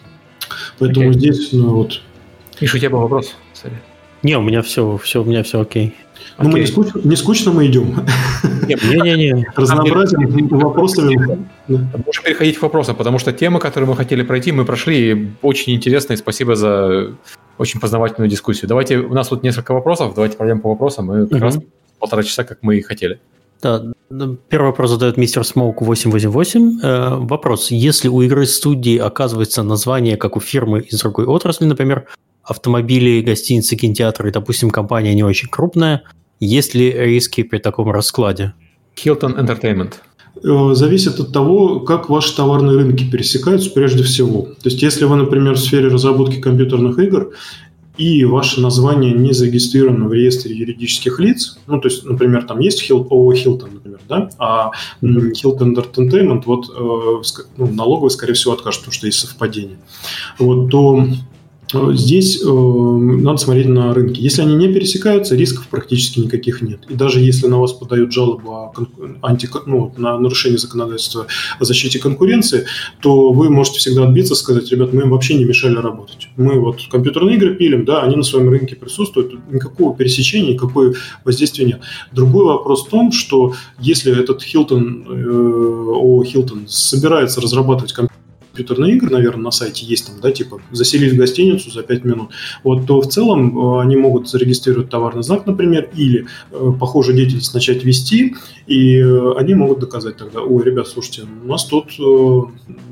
Поэтому okay. здесь, ну вот. Миша, у тебя был вопрос? Sorry. Не, у меня все, все, у меня все окей. Ну, мы не скучно, не скучно мы идем. Не-не-не. Разнообразием вопросами. Можем переходить к вопросам, потому что тема, которую мы хотели пройти, мы прошли. Очень интересно, и спасибо за очень познавательную дискуссию. Давайте, у нас тут несколько вопросов, давайте пройдем по вопросам. Мы как раз полтора часа, как мы и хотели. Да, первый вопрос задает мистер Смоук 888. Э, вопрос. Если у игры студии оказывается название, как у фирмы из другой отрасли, например, автомобили, гостиницы, кинотеатры, допустим, компания не очень крупная, есть ли риски при таком раскладе? Hilton Entertainment. Э, зависит от того, как ваши товарные рынки пересекаются прежде всего. То есть, если вы, например, в сфере разработки компьютерных игр, и ваше название не зарегистрировано в реестре юридических лиц, ну, то есть, например, там есть Хил, ООО Hilton, например, да, а Hilton Entertainment, вот, э, ну, налоговый, скорее всего, откажет, потому что есть совпадение, вот, то здесь э, надо смотреть на рынки. Если они не пересекаются, рисков практически никаких нет. И даже если на вас подают жалобу о анти, ну, на нарушение законодательства о защите конкуренции, то вы можете всегда отбиться, сказать, ребят, мы им вообще не мешали работать. Мы вот компьютерные игры пилим, да, они на своем рынке присутствуют, никакого пересечения, никакой воздействия нет. Другой вопрос в том, что если этот Hilton, э, о Hilton собирается разрабатывать компьютер, компьютерные игры, наверное, на сайте есть там, да, типа заселить в гостиницу за 5 минут, вот, то в целом э, они могут зарегистрировать товарный знак, например, или э, похожую деятельность начать вести, и э, они могут доказать тогда, ой, ребят, слушайте, у нас тут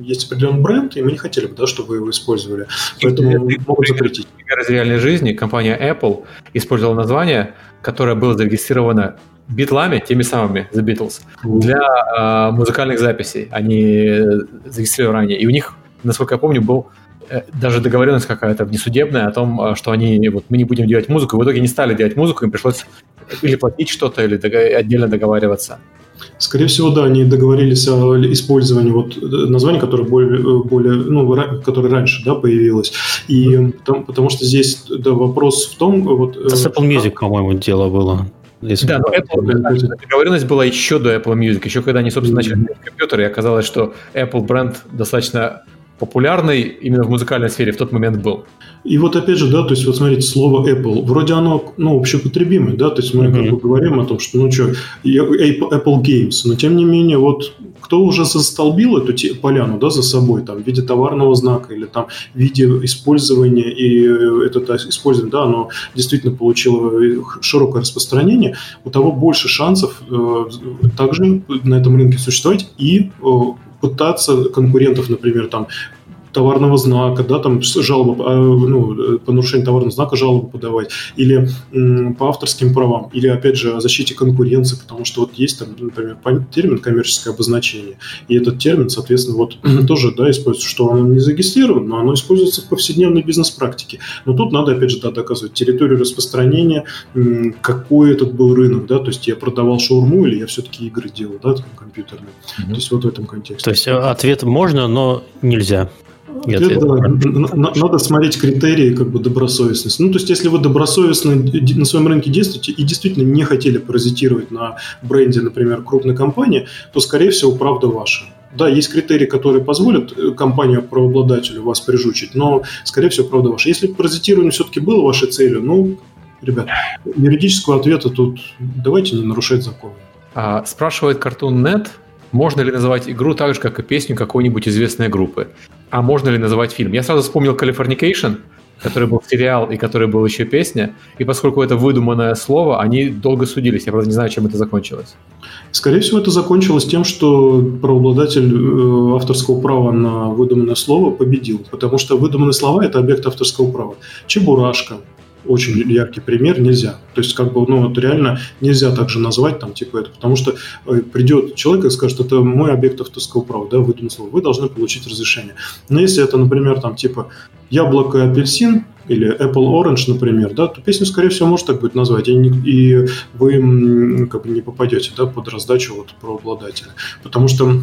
есть определенный бренд, и мы не хотели бы, да, чтобы вы его использовали, поэтому могут запретить. Пример из реальной жизни компания Apple использовала название, которое было зарегистрировано битлами, теми самыми The Beatles, для э, музыкальных записей. Они зарегистрировали ранее. И у них, насколько я помню, был э, даже договоренность какая-то внесудебная о том, э, что они вот мы не будем делать музыку. В итоге не стали делать музыку, им пришлось или платить что-то, или дог- отдельно договариваться. Скорее всего, да, они договорились о использовании вот э, названия, которое более, э, более ну, которое раньше, да, появилось. И там, потому что здесь да, вопрос в том, вот. С Apple Music, по-моему, дело было. Если да, но Apple, договоренность была еще до Apple Music, еще когда они, собственно, начали mm-hmm. компьютеры, и оказалось, что Apple бренд достаточно популярный именно в музыкальной сфере в тот момент был. И вот опять же, да, то есть вот смотрите, слово Apple, вроде оно, ну, общепотребимое, да, то есть мы mm-hmm. как бы говорим о том, что, ну, что, Apple Games, но тем не менее, вот кто уже застолбил эту поляну, да, за собой, там, в виде товарного знака или там в виде использования, и это использование, да, оно действительно получило широкое распространение, у того больше шансов э, также на этом рынке существовать и э, пытаться конкурентов, например, там товарного знака, да, там жалобы, а, ну, по нарушению товарного знака жалобу подавать, или по авторским правам, или, опять же, о защите конкуренции, потому что вот есть там, например, термин коммерческое обозначение, и этот термин, соответственно, вот тоже, да, используется, что он не зарегистрирован, но оно используется в повседневной бизнес-практике. Но тут надо, опять же, да, доказывать территорию распространения, какой этот был рынок, да, то есть я продавал шаурму или я все-таки игры делал, да, компьютерные. Mm-hmm. То есть вот в этом контексте. То есть ответ можно, но нельзя. Нет, да, надо смотреть критерии как бы добросовестности. Ну, то есть, если вы добросовестно на своем рынке действуете и действительно не хотели паразитировать на бренде, например, крупной компании, то, скорее всего, правда ваша. Да, есть критерии, которые позволят э, компанию-правообладателю вас прижучить, но, скорее всего, правда ваша. Если паразитирование все-таки было вашей целью, ну, ребят, юридического ответа тут давайте не нарушать закон. А, спрашивает Cartoon.net, можно ли называть игру так же, как и песню какой-нибудь известной группы? А можно ли называть фильм? Я сразу вспомнил Californication, который был сериал и который был еще песня. И поскольку это выдуманное слово, они долго судились. Я, правда, не знаю, чем это закончилось. Скорее всего, это закончилось тем, что правообладатель э, авторского права на выдуманное слово победил. Потому что выдуманные слова – это объект авторского права. Чебурашка, очень яркий пример, нельзя. То есть, как бы, ну, вот реально нельзя так же назвать, там, типа это, потому что э, придет человек и скажет, это мой объект авторского права, да, выдумал слово, вы должны получить разрешение. Но если это, например, там, типа, яблоко и апельсин, или Apple Orange, например, да, то песню, скорее всего, может так быть назвать, и, не, и вы как бы не попадете да, под раздачу вот правообладателя. Потому что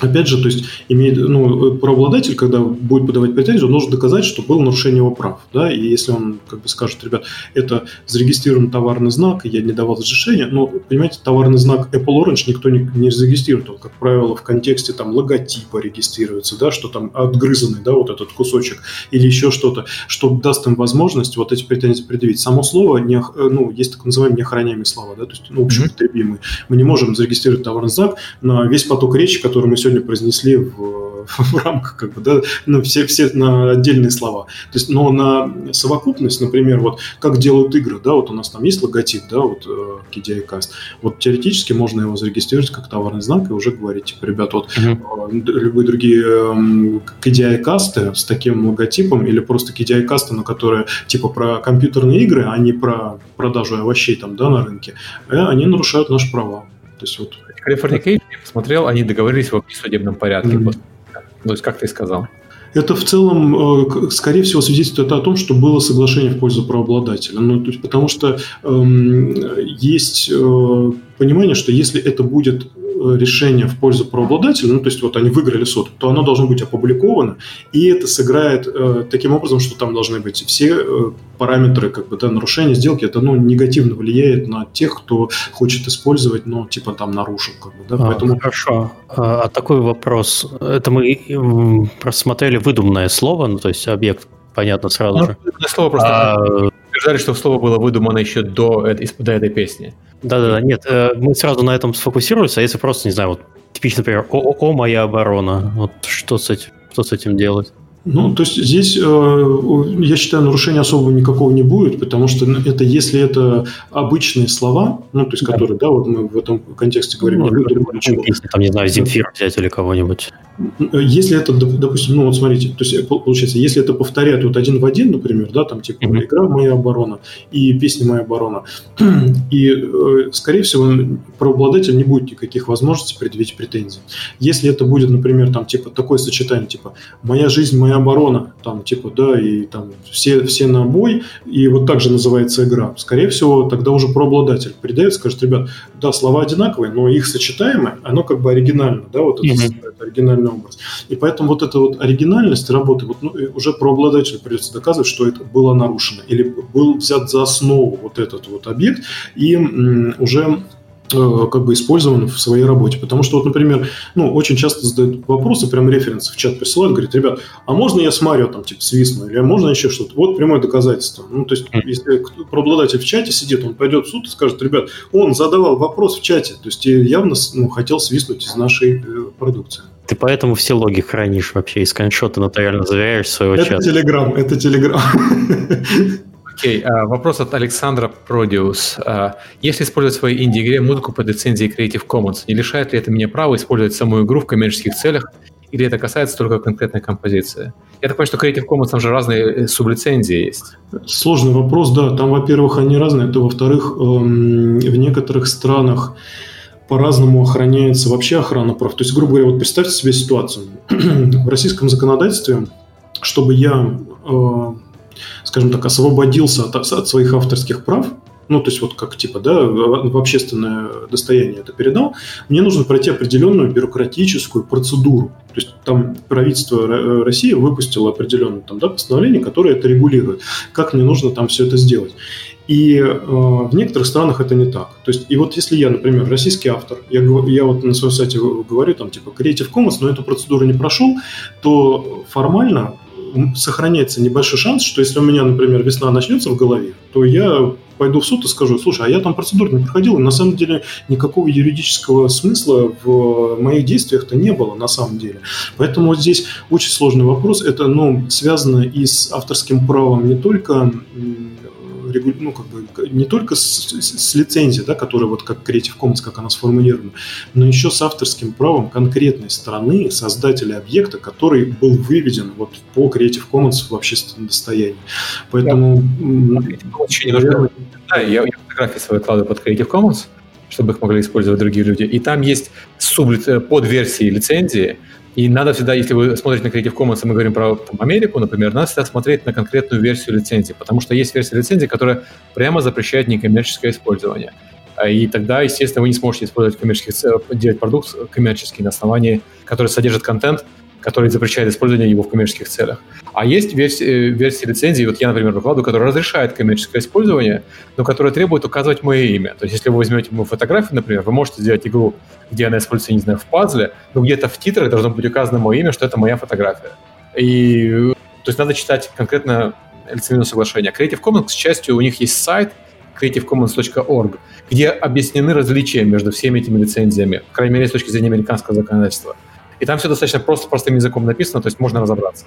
Опять же, то есть имеет, ну, правообладатель, когда будет подавать претензию, он должен доказать, что было нарушение его прав. Да? И если он как бы скажет, ребят, это зарегистрирован товарный знак, я не давал разрешения, но, понимаете, товарный знак Apple Orange никто не, не зарегистрирует. Он, как правило, в контексте там логотипа регистрируется, да, что там отгрызанный, да, вот этот кусочек, или еще что-то, что даст им возможность вот эти претензии предъявить. Само слово, не, ну, есть так называемые неохраняемые слова, да, то есть, ну, общеупотребимые. Мы не можем зарегистрировать товарный знак на весь поток речи, который мы сегодня произнесли в, в рамках, как бы, да, ну, все, все на отдельные слова. То есть, но на совокупность, например, вот как делают игры, да, вот у нас там есть логотип, да, вот э, KDI Cast. Вот теоретически можно его зарегистрировать как товарный знак и уже говорить, типа, ребят, вот mm-hmm. любые другие э, KDI касты с таким логотипом или просто KDI касты, но которые типа про компьютерные игры, а не про продажу овощей там, да, на рынке, э, они нарушают наши права. То есть вот Californication, я посмотрел, они договорились в судебном порядке. Mm-hmm. То есть, как ты сказал. Это в целом, э, скорее всего, свидетельствует о том, что было соглашение в пользу правообладателя. Ну, то есть, потому что эм, есть э, понимание, что если это будет решение в пользу правообладателя, ну, то есть вот они выиграли суд, то оно должно быть опубликовано, и это сыграет э, таким образом, что там должны быть все э, параметры как бы, да, нарушения сделки, это ну, негативно влияет на тех, кто хочет использовать, но типа там нарушил. Как бы, да, а, поэтому... Хорошо. А, а такой вопрос. Это мы просмотрели выдуманное слово, ну, то есть объект, понятно, сразу ну, же. Слово просто... А, утверждали, что слово было выдумано еще до, до этой песни. Да-да-да, нет, э, мы сразу на этом сфокусируемся, а если просто, не знаю, вот типично, например, о, о, моя оборона, вот что с этим, что с этим делать? Ну, то есть здесь, э, я считаю, нарушения особого никакого не будет, потому что это если это обычные слова, ну, то есть да. которые, да, вот мы в этом контексте говорим, ну, люди, песни, там, не знаю, Земфир взять или кого-нибудь. Если это, допустим, ну вот смотрите, то есть э, получается, если это повторяют вот один в один, например, да, там типа mm-hmm. игра «Моя оборона» и песня «Моя оборона», и, э, скорее всего, правообладатель не будет никаких возможностей предъявить претензии. Если это будет, например, там типа такое сочетание, типа «Моя жизнь, моя оборона», там типа, да, и там все, все на бой, и вот так же называется игра, скорее всего, тогда уже правообладатель придает, скажет, ребят, да, слова одинаковые, но их сочетаемое, оно как бы оригинально, да, вот это, mm-hmm. оригинальный образ. И поэтому вот эта вот оригинальность работы, вот, ну, уже про обладателя придется доказывать, что это было нарушено. Или был взят за основу вот этот вот объект и м, уже как бы использован в своей работе. Потому что, вот, например, ну, очень часто задают вопросы, прям референсы в чат присылают, говорят, ребят, а можно я с Марио там, типа, свистну, или а можно еще что-то? Вот прямое доказательство. Ну, то есть, если правообладатель в чате сидит, он пойдет в суд и скажет, ребят, он задавал вопрос в чате, то есть явно ну, хотел свистнуть из нашей э, продукции. Ты поэтому все логи хранишь вообще и скриншоты нотариально заверяешь своего это чата. Это Телеграм, это Телеграм. Окей, okay, uh, вопрос от Александра Продиус. Uh, если использовать в своей инди-игре музыку под лицензией Creative Commons, не лишает ли это меня права использовать саму игру в коммерческих целях, или это касается только конкретной композиции? Я так понимаю, что Creative Commons там же разные э, сублицензии есть. Сложный вопрос, да. Там, во-первых, они разные, это во-вторых, эм, в некоторых странах по-разному охраняется вообще охрана прав. То есть, грубо говоря, вот представьте себе ситуацию. в российском законодательстве, чтобы я э, скажем так, освободился от, от своих авторских прав, ну, то есть вот как типа, да, в общественное достояние это передал, мне нужно пройти определенную бюрократическую процедуру. То есть там правительство России выпустило определенное там, да, постановление, которое это регулирует. Как мне нужно там все это сделать. И э, в некоторых странах это не так. То есть, и вот если я, например, российский автор, я, я вот на своем сайте говорю, там, типа, Creative Commons, но эту процедуру не прошел, то формально сохраняется небольшой шанс, что если у меня, например, весна начнется в голове, то я пойду в суд и скажу, слушай, а я там процедуру не проходил, и на самом деле никакого юридического смысла в моих действиях-то не было на самом деле. Поэтому вот здесь очень сложный вопрос. Это ну, связано и с авторским правом не только ну, как бы, не только с, с лицензией, да, которая вот как Creative Commons, как она сформулирована, но еще с авторским правом конкретной страны, создателя объекта, который был выведен вот по Creative Commons в общественное достояние. Поэтому... Да, я, я фотографии свои кладу под Creative Commons, чтобы их могли использовать другие люди. И там есть суб э, подверсии лицензии, и надо всегда, если вы смотрите на Creative Commons, и мы говорим про там, Америку, например, надо всегда смотреть на конкретную версию лицензии, потому что есть версия лицензии, которая прямо запрещает некоммерческое использование. И тогда, естественно, вы не сможете использовать коммерческих делать продукт коммерческий на основании, который содержит контент, который запрещает использование его в коммерческих целях. А есть версии, версии лицензии, вот я, например, выкладываю, которая разрешает коммерческое использование, но которая требует указывать мое имя. То есть, если вы возьмете мою фотографию, например, вы можете сделать игру, где она используется, не знаю, в пазле, но где-то в титрах должно быть указано мое имя, что это моя фотография. И то есть надо читать конкретно лицензионное соглашение. Creative Commons, к счастью, у них есть сайт creativecommons.org, где объяснены различия между всеми этими лицензиями, по крайней мере, с точки зрения американского законодательства. И там все достаточно просто, простым языком написано, то есть можно разобраться.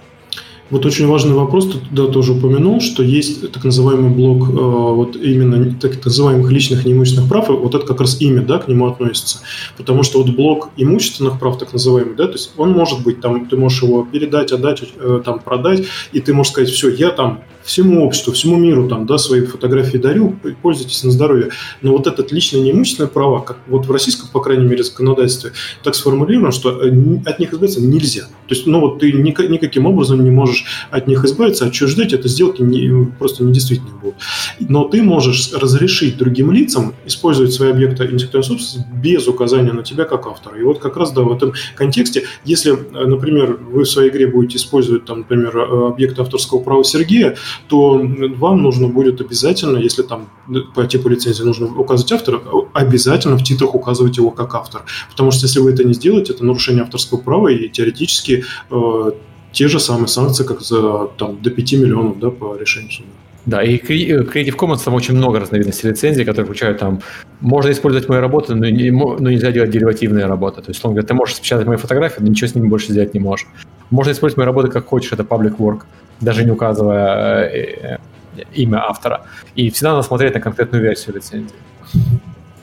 Вот очень важный вопрос, ты да, тоже упомянул, что есть так называемый блок э, вот именно так называемых личных неимущественных прав, и вот это как раз имя, да, к нему относится. Потому что вот блок имущественных прав, так называемый, да, то есть он может быть там, ты можешь его передать, отдать, э, там, продать, и ты можешь сказать, все, я там всему обществу, всему миру там, да, свои фотографии дарю, пользуйтесь на здоровье. Но вот этот личное неимущественное право, как вот в российском, по крайней мере, законодательстве, так сформулировано, что э, от них избавиться нельзя. То есть, ну вот ты никаким образом не можешь от них избавиться, отчуждать это сделки не, просто недействительны будут. Но ты можешь разрешить другим лицам использовать свои объекты интеллектуальной собственности без указания на тебя как автора. И вот как раз, да, в этом контексте, если, э, например, вы в своей игре будете использовать, там, например, э, объект авторского права Сергея, то вам нужно будет обязательно, если там по типу лицензии нужно указывать автора, обязательно в титрах указывать его как автор. Потому что если вы это не сделаете, это нарушение авторского права, и теоретически э, те же самые санкции, как за там, до 5 миллионов да, по решению суда. Да, и Creative Commons там очень много разновидностей лицензий, которые включают там, можно использовать мои работы, но, не, но нельзя делать деривативные работы. То есть, он говорит, ты можешь спечатать мои фотографии, но ничего с ними больше сделать не можешь. Можно использовать мои работы как хочешь, это public work даже не указывая э, э, имя автора. И всегда надо смотреть на конкретную версию лицензии.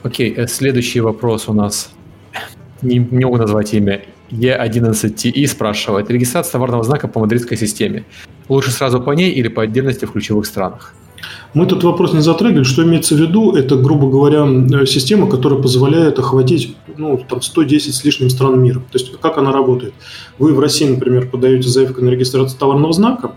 Окей, э, следующий вопрос у нас. Не, не могу назвать имя. E11TI спрашивает. Регистрация товарного знака по мадридской системе. Лучше сразу по ней или по отдельности в ключевых странах? Мы этот вопрос не затрагивали. Что имеется в виду? Это, грубо говоря, система, которая позволяет охватить ну, там 110 с лишним стран мира. То есть как она работает? Вы в России, например, подаете заявку на регистрацию товарного знака,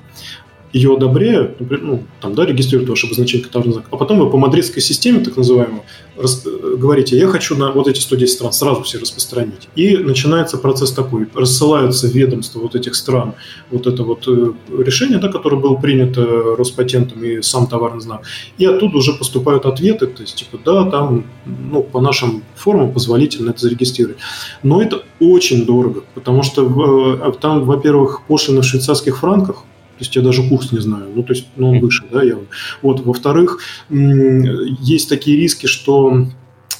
ее одобряют, например, ну, там, да, регистрируют ваше обозначение товарного знака, а потом вы по мадридской системе, так называемой, рас, говорите, я хочу на вот эти 110 стран сразу все распространить. И начинается процесс такой, рассылаются ведомства вот этих стран, вот это вот э, решение, да, которое было принято Роспатентом и сам товарный знак, и оттуда уже поступают ответы, то есть, типа, да, там, ну, по нашим формам позволительно это зарегистрировать. Но это очень дорого, потому что э, там, во-первых, пошлины в швейцарских франках, есть я даже курс не знаю, ну, то есть, ну, он выше, да, явно. Вот, во-вторых, есть такие риски, что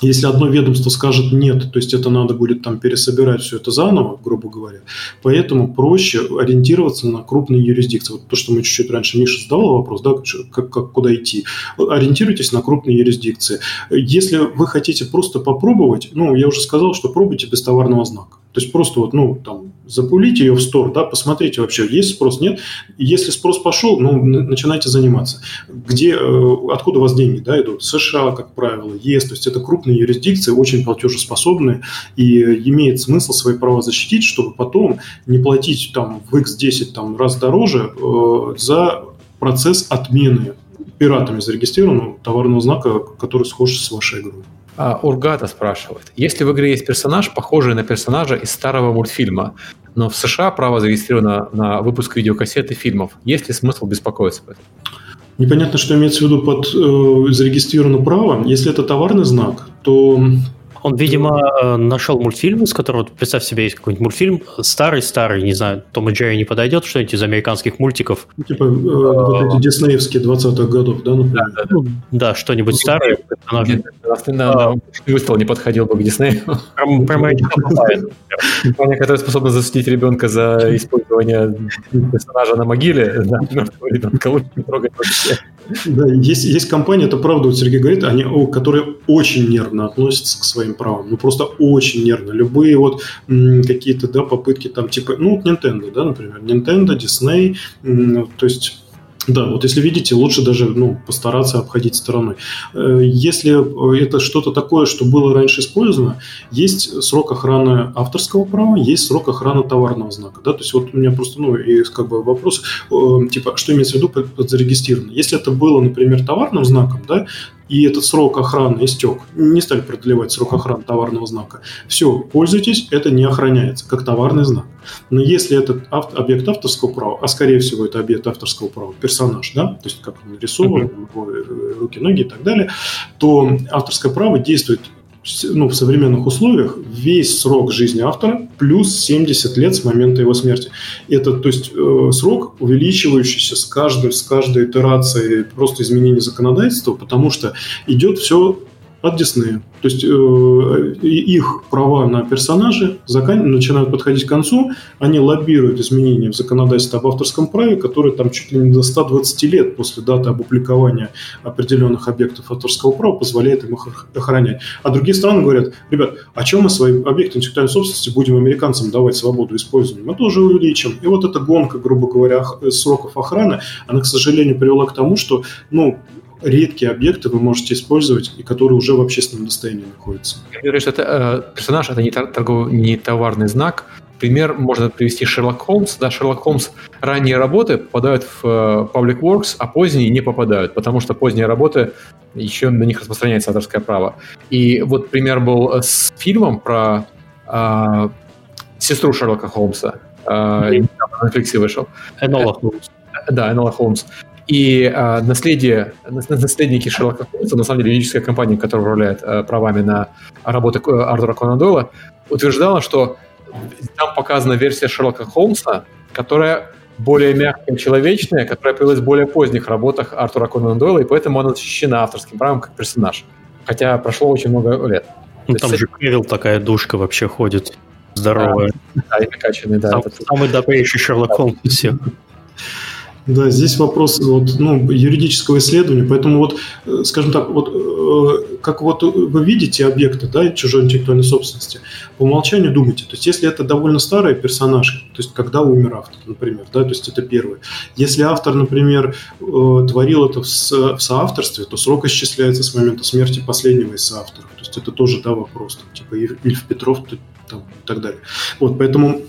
если одно ведомство скажет нет, то есть это надо будет там пересобирать все это заново, грубо говоря. Поэтому проще ориентироваться на крупные юрисдикции. Вот то, что мы чуть-чуть раньше Миша задал вопрос, да, как, как, куда идти. Ориентируйтесь на крупные юрисдикции. Если вы хотите просто попробовать, ну, я уже сказал, что пробуйте без товарного знака. То есть просто вот, ну, там, запулите ее в стор, да, посмотрите вообще, есть спрос, нет. Если спрос пошел, ну, начинайте заниматься. Где, э, откуда у вас деньги, да, идут? США, как правило, ЕС, то есть это крупные юрисдикции, очень платежеспособные, и имеет смысл свои права защитить, чтобы потом не платить там в X10 там, раз дороже э, за процесс отмены пиратами зарегистрированного товарного знака, который схож с вашей игрой. А, Ургата спрашивает. Если в игре есть персонаж, похожий на персонажа из старого мультфильма, но в США право зарегистрировано на выпуск видеокассеты фильмов, есть ли смысл беспокоиться об этом? Непонятно, что имеется в виду под э, зарегистрировано право. Если это товарный знак, то он, видимо, э, нашел мультфильм, из которого, представь себе, есть какой-нибудь мультфильм, старый-старый, не знаю, Том и Джерри не подойдет, что-нибудь из американских мультиков. Ну, типа э, вот эти диснеевские 20-х годов, да, например? Да, да, да. да что-нибудь старое. Персонажи. На выстрел не подходил бы к Диснею. Про Компания, которая способна засудить ребенка за использование персонажа на могиле, да, ребенка лучше не трогать вообще. Да, есть, есть компания, это правда, вот Сергей говорит, они, которые очень нервно относятся к своим правам. Ну, просто очень нервно. Любые вот какие-то, да, попытки там, типа, ну, вот Nintendo, да, например, Nintendo, Disney, то есть да, вот если видите, лучше даже ну, постараться обходить стороной. Э, если это что-то такое, что было раньше использовано, есть срок охраны авторского права, есть срок охраны товарного знака. Да? То есть вот у меня просто ну, и как бы вопрос, э, типа, что имеется в виду под зарегистрировано. Если это было, например, товарным знаком, да, и этот срок охраны истек, не стали продлевать срок охраны товарного знака, все, пользуйтесь, это не охраняется, как товарный знак. Но если этот авто, объект авторского права, а скорее всего это объект авторского права, персонаж, да, то есть как он нарисован, uh-huh. руки, ноги и так далее, то авторское право действует ну, в современных условиях весь срок жизни автора плюс 70 лет с момента его смерти. Это, то есть, э, срок, увеличивающийся с каждой, с каждой итерацией просто изменения законодательства, потому что идет все от Диснея. То есть э, их права на персонажи закан... начинают подходить к концу, они лоббируют изменения в законодательстве об авторском праве, которые там чуть ли не до 120 лет после даты опубликования определенных объектов авторского права позволяет им их охранять. А другие страны говорят, ребят, а чем мы свои объекты интеллектуальной собственности будем американцам давать свободу использования? Мы тоже увеличим. И вот эта гонка, грубо говоря, сроков охраны, она, к сожалению, привела к тому, что ну, редкие объекты вы можете использовать, и которые уже в общественном достоянии находятся. Я говорю, что это, э, персонаж – это не, торговый, не товарный знак. Пример можно привести Шерлок Холмс. Да, Шерлок Холмс ранние работы попадают в э, Public Works, а поздние не попадают, потому что поздние работы еще на них распространяется авторское право. И вот пример был с фильмом про э, сестру Шерлока Холмса. Э, на Netflix вышел. Энола Холмс. Да, Энола Холмс. И э, наследие, наследники Шерлока Холмса, на самом деле юридическая компания, которая управляет э, правами на работы э, Артура Конан Дойла, утверждала, что там показана версия Шерлока Холмса, которая более мягкая, человечная, которая появилась в более поздних работах Артура Конан Дойла, и поэтому она защищена авторским правом как персонаж. Хотя прошло очень много лет. Ну, там же Кевилл такая душка вообще ходит, здоровая. Да, да и накачанный, да. Сам, самый добрейший Шерлок Холмс всех. Да, здесь вопрос вот, ну, юридического исследования, поэтому вот, э, скажем так, вот э, как вот вы видите объекты, да, чужой интеллектуальной собственности, по умолчанию думайте, то есть если это довольно старый персонаж, то есть когда умер автор, например, да, то есть это первое. Если автор, например, э, творил это в, соавторстве, то срок исчисляется с момента смерти последнего из соавторов, то есть это тоже, да, вопрос, там, типа Ильф Петров там, и так далее. Вот, поэтому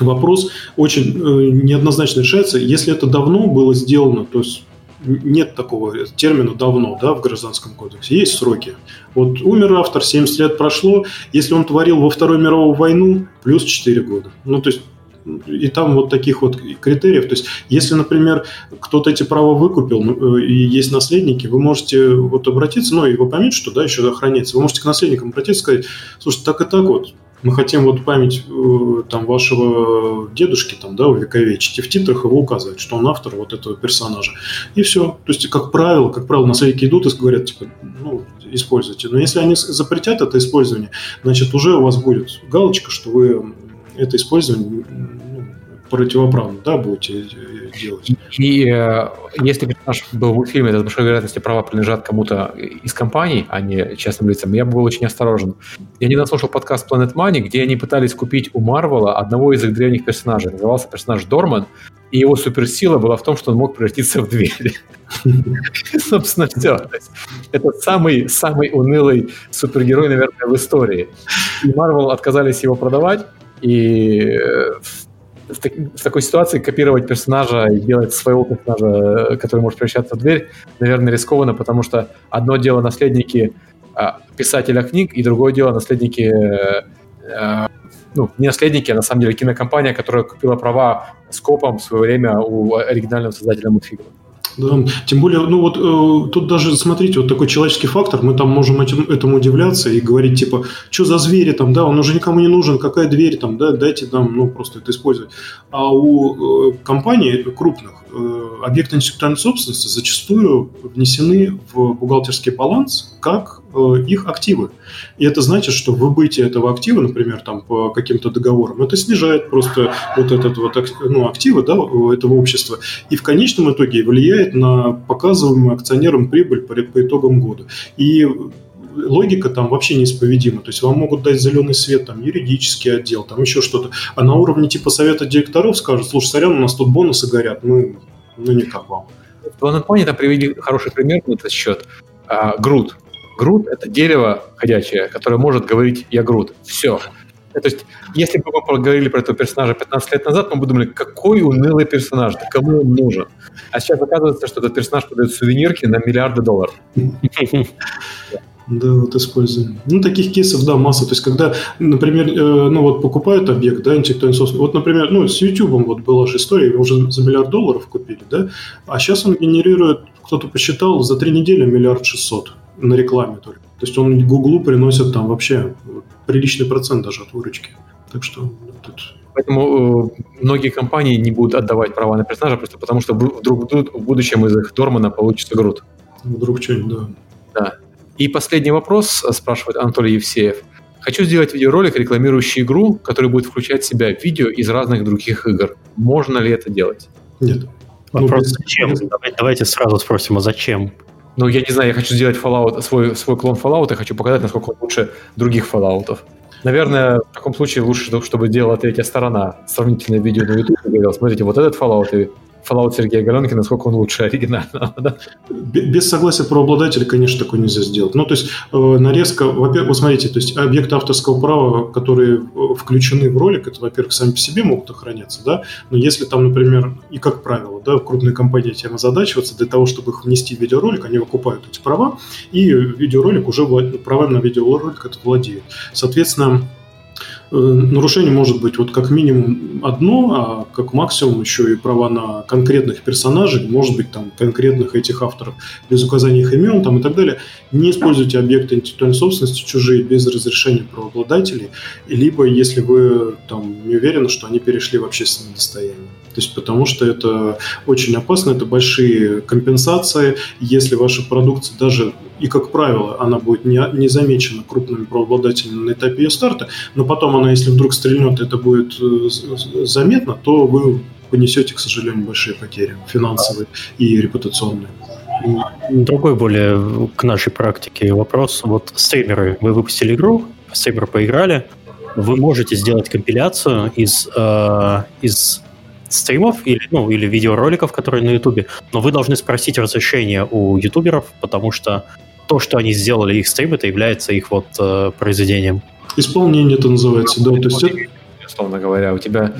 вопрос очень э, неоднозначно решается. Если это давно было сделано, то есть нет такого термина давно да, в Гражданском кодексе. Есть сроки. Вот умер автор, 70 лет прошло. Если он творил во Вторую мировую войну, плюс 4 года. Ну, то есть и там вот таких вот критериев. То есть, если, например, кто-то эти права выкупил ну, э, и есть наследники, вы можете вот обратиться, ну, и вы поймете, что, да, еще охраняется. Вы можете к наследникам обратиться и сказать, слушайте, так и так вот, мы хотим вот память э, там вашего дедушки там, да, увековечить, и в титрах его указать, что он автор вот этого персонажа. И все. То есть, как правило, как правило, наследники идут и говорят, типа, ну, используйте. Но если они запретят это использование, значит, уже у вас будет галочка, что вы это использование ну, противоправно, да, будете делать. И э, если персонаж был в фильме, это с большой вероятностью права принадлежат кому-то из компаний, а не частным лицам, я бы был очень осторожен. Я недавно слушал подкаст Planet Money, где они пытались купить у Марвела одного из их древних персонажей. Назывался персонаж Дорман, и его суперсила была в том, что он мог превратиться в дверь. Собственно, все. Это самый, самый унылый супергерой, наверное, в истории. И Марвел отказались его продавать, и э, в, так, в такой ситуации копировать персонажа и делать своего персонажа, который может превращаться в дверь, наверное, рискованно, потому что одно дело наследники а, писателя книг, и другое дело наследники, а, ну, не наследники, а на самом деле кинокомпания, которая купила права с копом в свое время у оригинального создателя мультфильма. Да. Тем более, ну вот э, тут даже, смотрите, вот такой человеческий фактор, мы там можем этим, этому удивляться и говорить, типа, что за звери там, да, он уже никому не нужен, какая дверь там, да, дайте нам, ну, просто это использовать. А у э, компаний крупных э, объекты интеллектуальной собственности зачастую внесены в бухгалтерский баланс как э, их активы. И это значит, что выбытие этого актива, например, там по каким-то договорам, это снижает просто вот этот вот ну, активы да, этого общества. И в конечном итоге влияет на показываемую акционерам прибыль по, по итогам года. И логика там вообще неисповедима. То есть вам могут дать зеленый свет, там, юридический отдел, там еще что-то. А на уровне типа совета директоров скажут, слушай, сорян, у нас тут бонусы горят, мы, ну никак вам. В Планетмоне там привели хороший пример на этот счет. А, Грут. Грут — это дерево ходячее, которое может говорить «я Грут». Все. То есть, если бы мы поговорили про этого персонажа 15 лет назад, мы бы думали, какой унылый персонаж, да кому он нужен? А сейчас оказывается, что этот персонаж продает сувенирки на миллиарды долларов. Да, вот используем. Ну, таких кейсов, да, масса. То есть, когда, например, э, ну, вот покупают объект, да, интеллектуальный собственность. Вот, например, ну, с YouTube вот была же история, его уже за миллиард долларов купили, да, а сейчас он генерирует, кто-то посчитал, за три недели миллиард шестьсот на рекламе только. То есть, он Гуглу приносит там вообще приличный процент даже от выручки. Так что тут Поэтому э, многие компании не будут отдавать права на персонажа просто потому, что вдруг в будущем из их Дормана получится Грут. Вдруг что-нибудь, да. Да. И последний вопрос, э, спрашивает Анатолий Евсеев. Хочу сделать видеоролик, рекламирующий игру, который будет включать в себя видео из разных других игр. Можно ли это делать? Нет. Вопрос, ну, зачем? Давайте, давайте сразу спросим, а зачем? Ну, я не знаю, я хочу сделать Fallout, свой, свой клон Fallout и хочу показать, насколько он лучше других Fallout. Наверное, в таком случае лучше, чтобы делала третья сторона сравнительное видео на YouTube и говорила, смотрите, вот этот Fallout и Fallout Сергея Галенкина, насколько он лучше оригинального. Да? Без согласия правообладателя, конечно, такое нельзя сделать. Ну, то есть э, нарезка, во-первых, вот смотрите, то есть объекты авторского права, которые э, включены в ролик, это, во-первых, сами по себе могут охраняться, да, но если там, например, и как правило, да, крупные компании тем озадачиваются, для того, чтобы их внести в видеоролик, они выкупают эти права, и видеоролик уже влад... правами на видеоролик это владеет. Соответственно, Э, нарушение может быть вот как минимум одно, а как максимум еще и права на конкретных персонажей, может быть там конкретных этих авторов без указания их имен там и так далее. Не используйте объекты интеллектуальной собственности чужие без разрешения правообладателей, либо если вы там не уверены, что они перешли в общественное достояние. То есть потому что это очень опасно, это большие компенсации. Если ваша продукция даже, и как правило, она будет не, не замечена крупными правообладателями на этапе ее старта, но потом она, если вдруг стрельнет, это будет э, заметно, то вы понесете, к сожалению, большие потери финансовые и репутационные. Другой более к нашей практике вопрос. Вот стримеры, вы выпустили игру, стримеры поиграли, вы можете сделать компиляцию из, э, из стримов или, ну, или видеороликов, которые на Ютубе, но вы должны спросить разрешение у ютуберов, потому что то, что они сделали их стрим, это является их вот э, произведением. Исполнение это называется, да. То есть это... Условно говоря, у тебя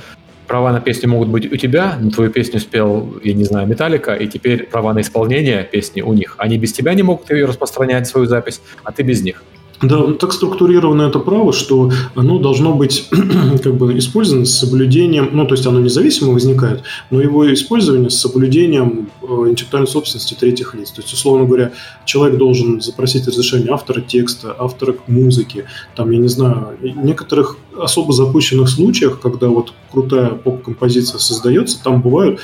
права на песню могут быть у тебя, но твою песню спел, я не знаю, Металлика, и теперь права на исполнение песни у них. Они без тебя не могут ее распространять, свою запись, а ты без них. Да, так структурировано это право, что оно должно быть как бы использовано с соблюдением, ну, то есть оно независимо возникает, но его использование с соблюдением э, интеллектуальной собственности третьих лиц. То есть, условно говоря, человек должен запросить разрешение автора текста, автора музыки, там, я не знаю, некоторых особо запущенных случаях, когда вот крутая поп-композиция создается, там бывают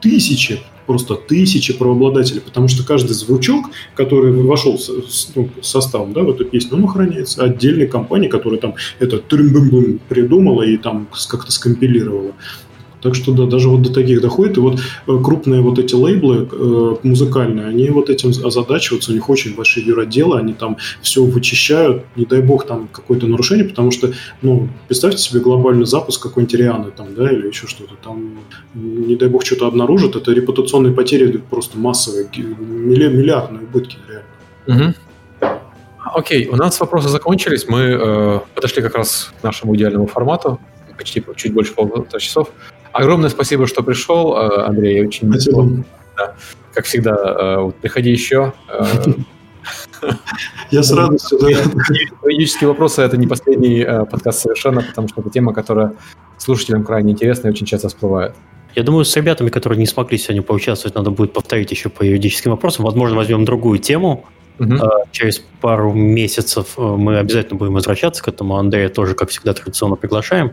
тысячи просто тысячи правообладателей, потому что каждый звучок, который вошел с, ну, составом да, в эту песню, он охраняется отдельной компанией, которая там это придумала и там как-то скомпилировала. Так что да, даже вот до таких доходит. И вот э, крупные вот эти лейблы э, музыкальные, они вот этим озадачиваются, у них очень большие юроделы, они там все вычищают, не дай бог там какое-то нарушение, потому что, ну, представьте себе глобальный запуск какой-нибудь Рианы там, да, или еще что-то там, не дай бог что-то обнаружат, это репутационные потери просто массовые, миллиардные убытки реально. Угу. Окей, у нас вопросы закончились. Мы э, подошли как раз к нашему идеальному формату. Почти чуть больше полутора часов. Огромное спасибо, что пришел, э, Андрей. Очень спасибо. Да. Как всегда, э, вот, приходи еще. Э. Я с радостью. Юридические вопросы – это не последний подкаст совершенно, потому что это тема, которая слушателям крайне интересна и очень часто всплывает. Я думаю, с ребятами, которые не смогли сегодня поучаствовать, надо будет повторить еще по юридическим вопросам. Возможно, возьмем другую тему. Угу. Через пару месяцев мы обязательно будем возвращаться к этому. Андрея тоже, как всегда, традиционно приглашаем.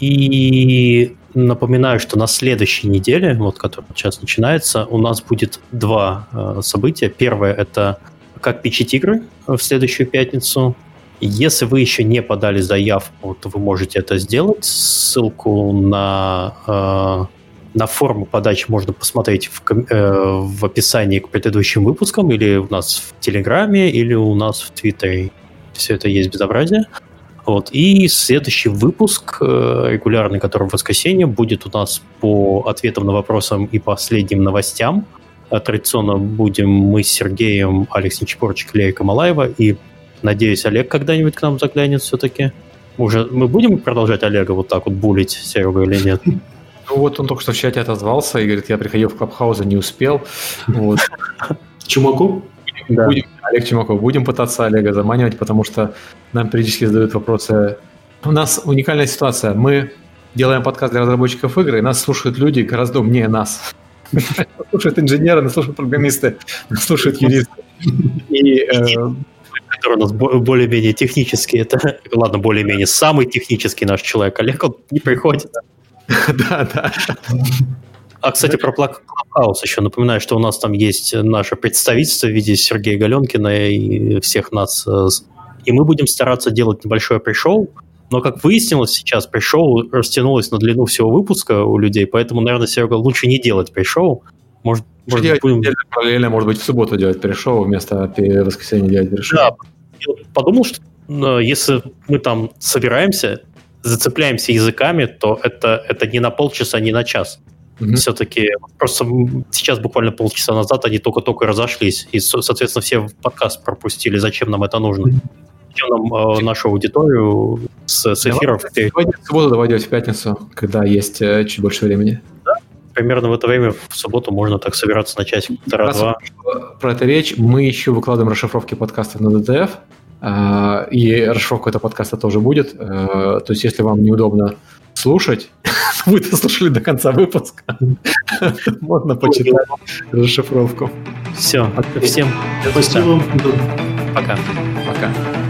И Напоминаю, что на следующей неделе, вот которая сейчас начинается, у нас будет два э, события. Первое это как печить игры в следующую пятницу. Если вы еще не подали заявку, то вы можете это сделать. Ссылку на, э, на форму подачи можно посмотреть в, э, в описании к предыдущим выпускам, или у нас в Телеграме, или у нас в Твиттере. Все это есть безобразие. Вот. И следующий выпуск, э, регулярный, который в воскресенье, будет у нас по ответам на вопросам и последним новостям. А традиционно будем мы с Сергеем, Алекс Нечепорчик, Лерика Малаева. И, надеюсь, Олег когда-нибудь к нам заглянет все-таки. Уже мы будем продолжать Олега вот так вот булить Серега или нет? Ну вот он только что в чате отозвался и говорит, я приходил в Клабхаус и не успел. Вот. Чумаков? Да. Будем, Олег Чумаков, будем пытаться Олега заманивать, потому что нам периодически задают вопросы. У нас уникальная ситуация. Мы делаем подкаст для разработчиков игр, и нас слушают люди гораздо умнее нас. слушают инженеры, нас слушают программисты, нас слушают юристы. И э, который у нас более-менее технический. Это, ладно, более-менее самый технический наш человек. Олег, он не приходит. Да, да. А, кстати, про Clubhouse еще напоминаю, что у нас там есть наше представительство в виде Сергея Галенкина и всех нас. Э, и мы будем стараться делать небольшое пришоу, но, как выяснилось сейчас, пришоу растянулось на длину всего выпуска у людей, поэтому, наверное, Серега, лучше не делать пришоу. Может, может делать будем... параллельно, может быть, в субботу делать пришоу вместо воскресенья делать пришоу. Да, я подумал, что э, если мы там собираемся, зацепляемся языками, то это, это не на полчаса, не на час. Mm-hmm. Все-таки просто сейчас буквально полчаса назад они только-только разошлись, и, соответственно, все подкаст пропустили. Зачем нам это нужно? Зачем нам э, нашу аудиторию с, с эфиров? Давай в субботу давай делать в пятницу, когда есть э, чуть больше времени. Да, примерно в это время в субботу можно так собираться на часик, полтора-два. Про это речь. Мы еще выкладываем расшифровки подкастов на DTF. А, и расшифровка этого подкаста тоже будет. А, то есть, если вам неудобно слушать, вы дослушали до конца выпуска, можно почитать расшифровку. Все, всем спасибо. Пока. Пока.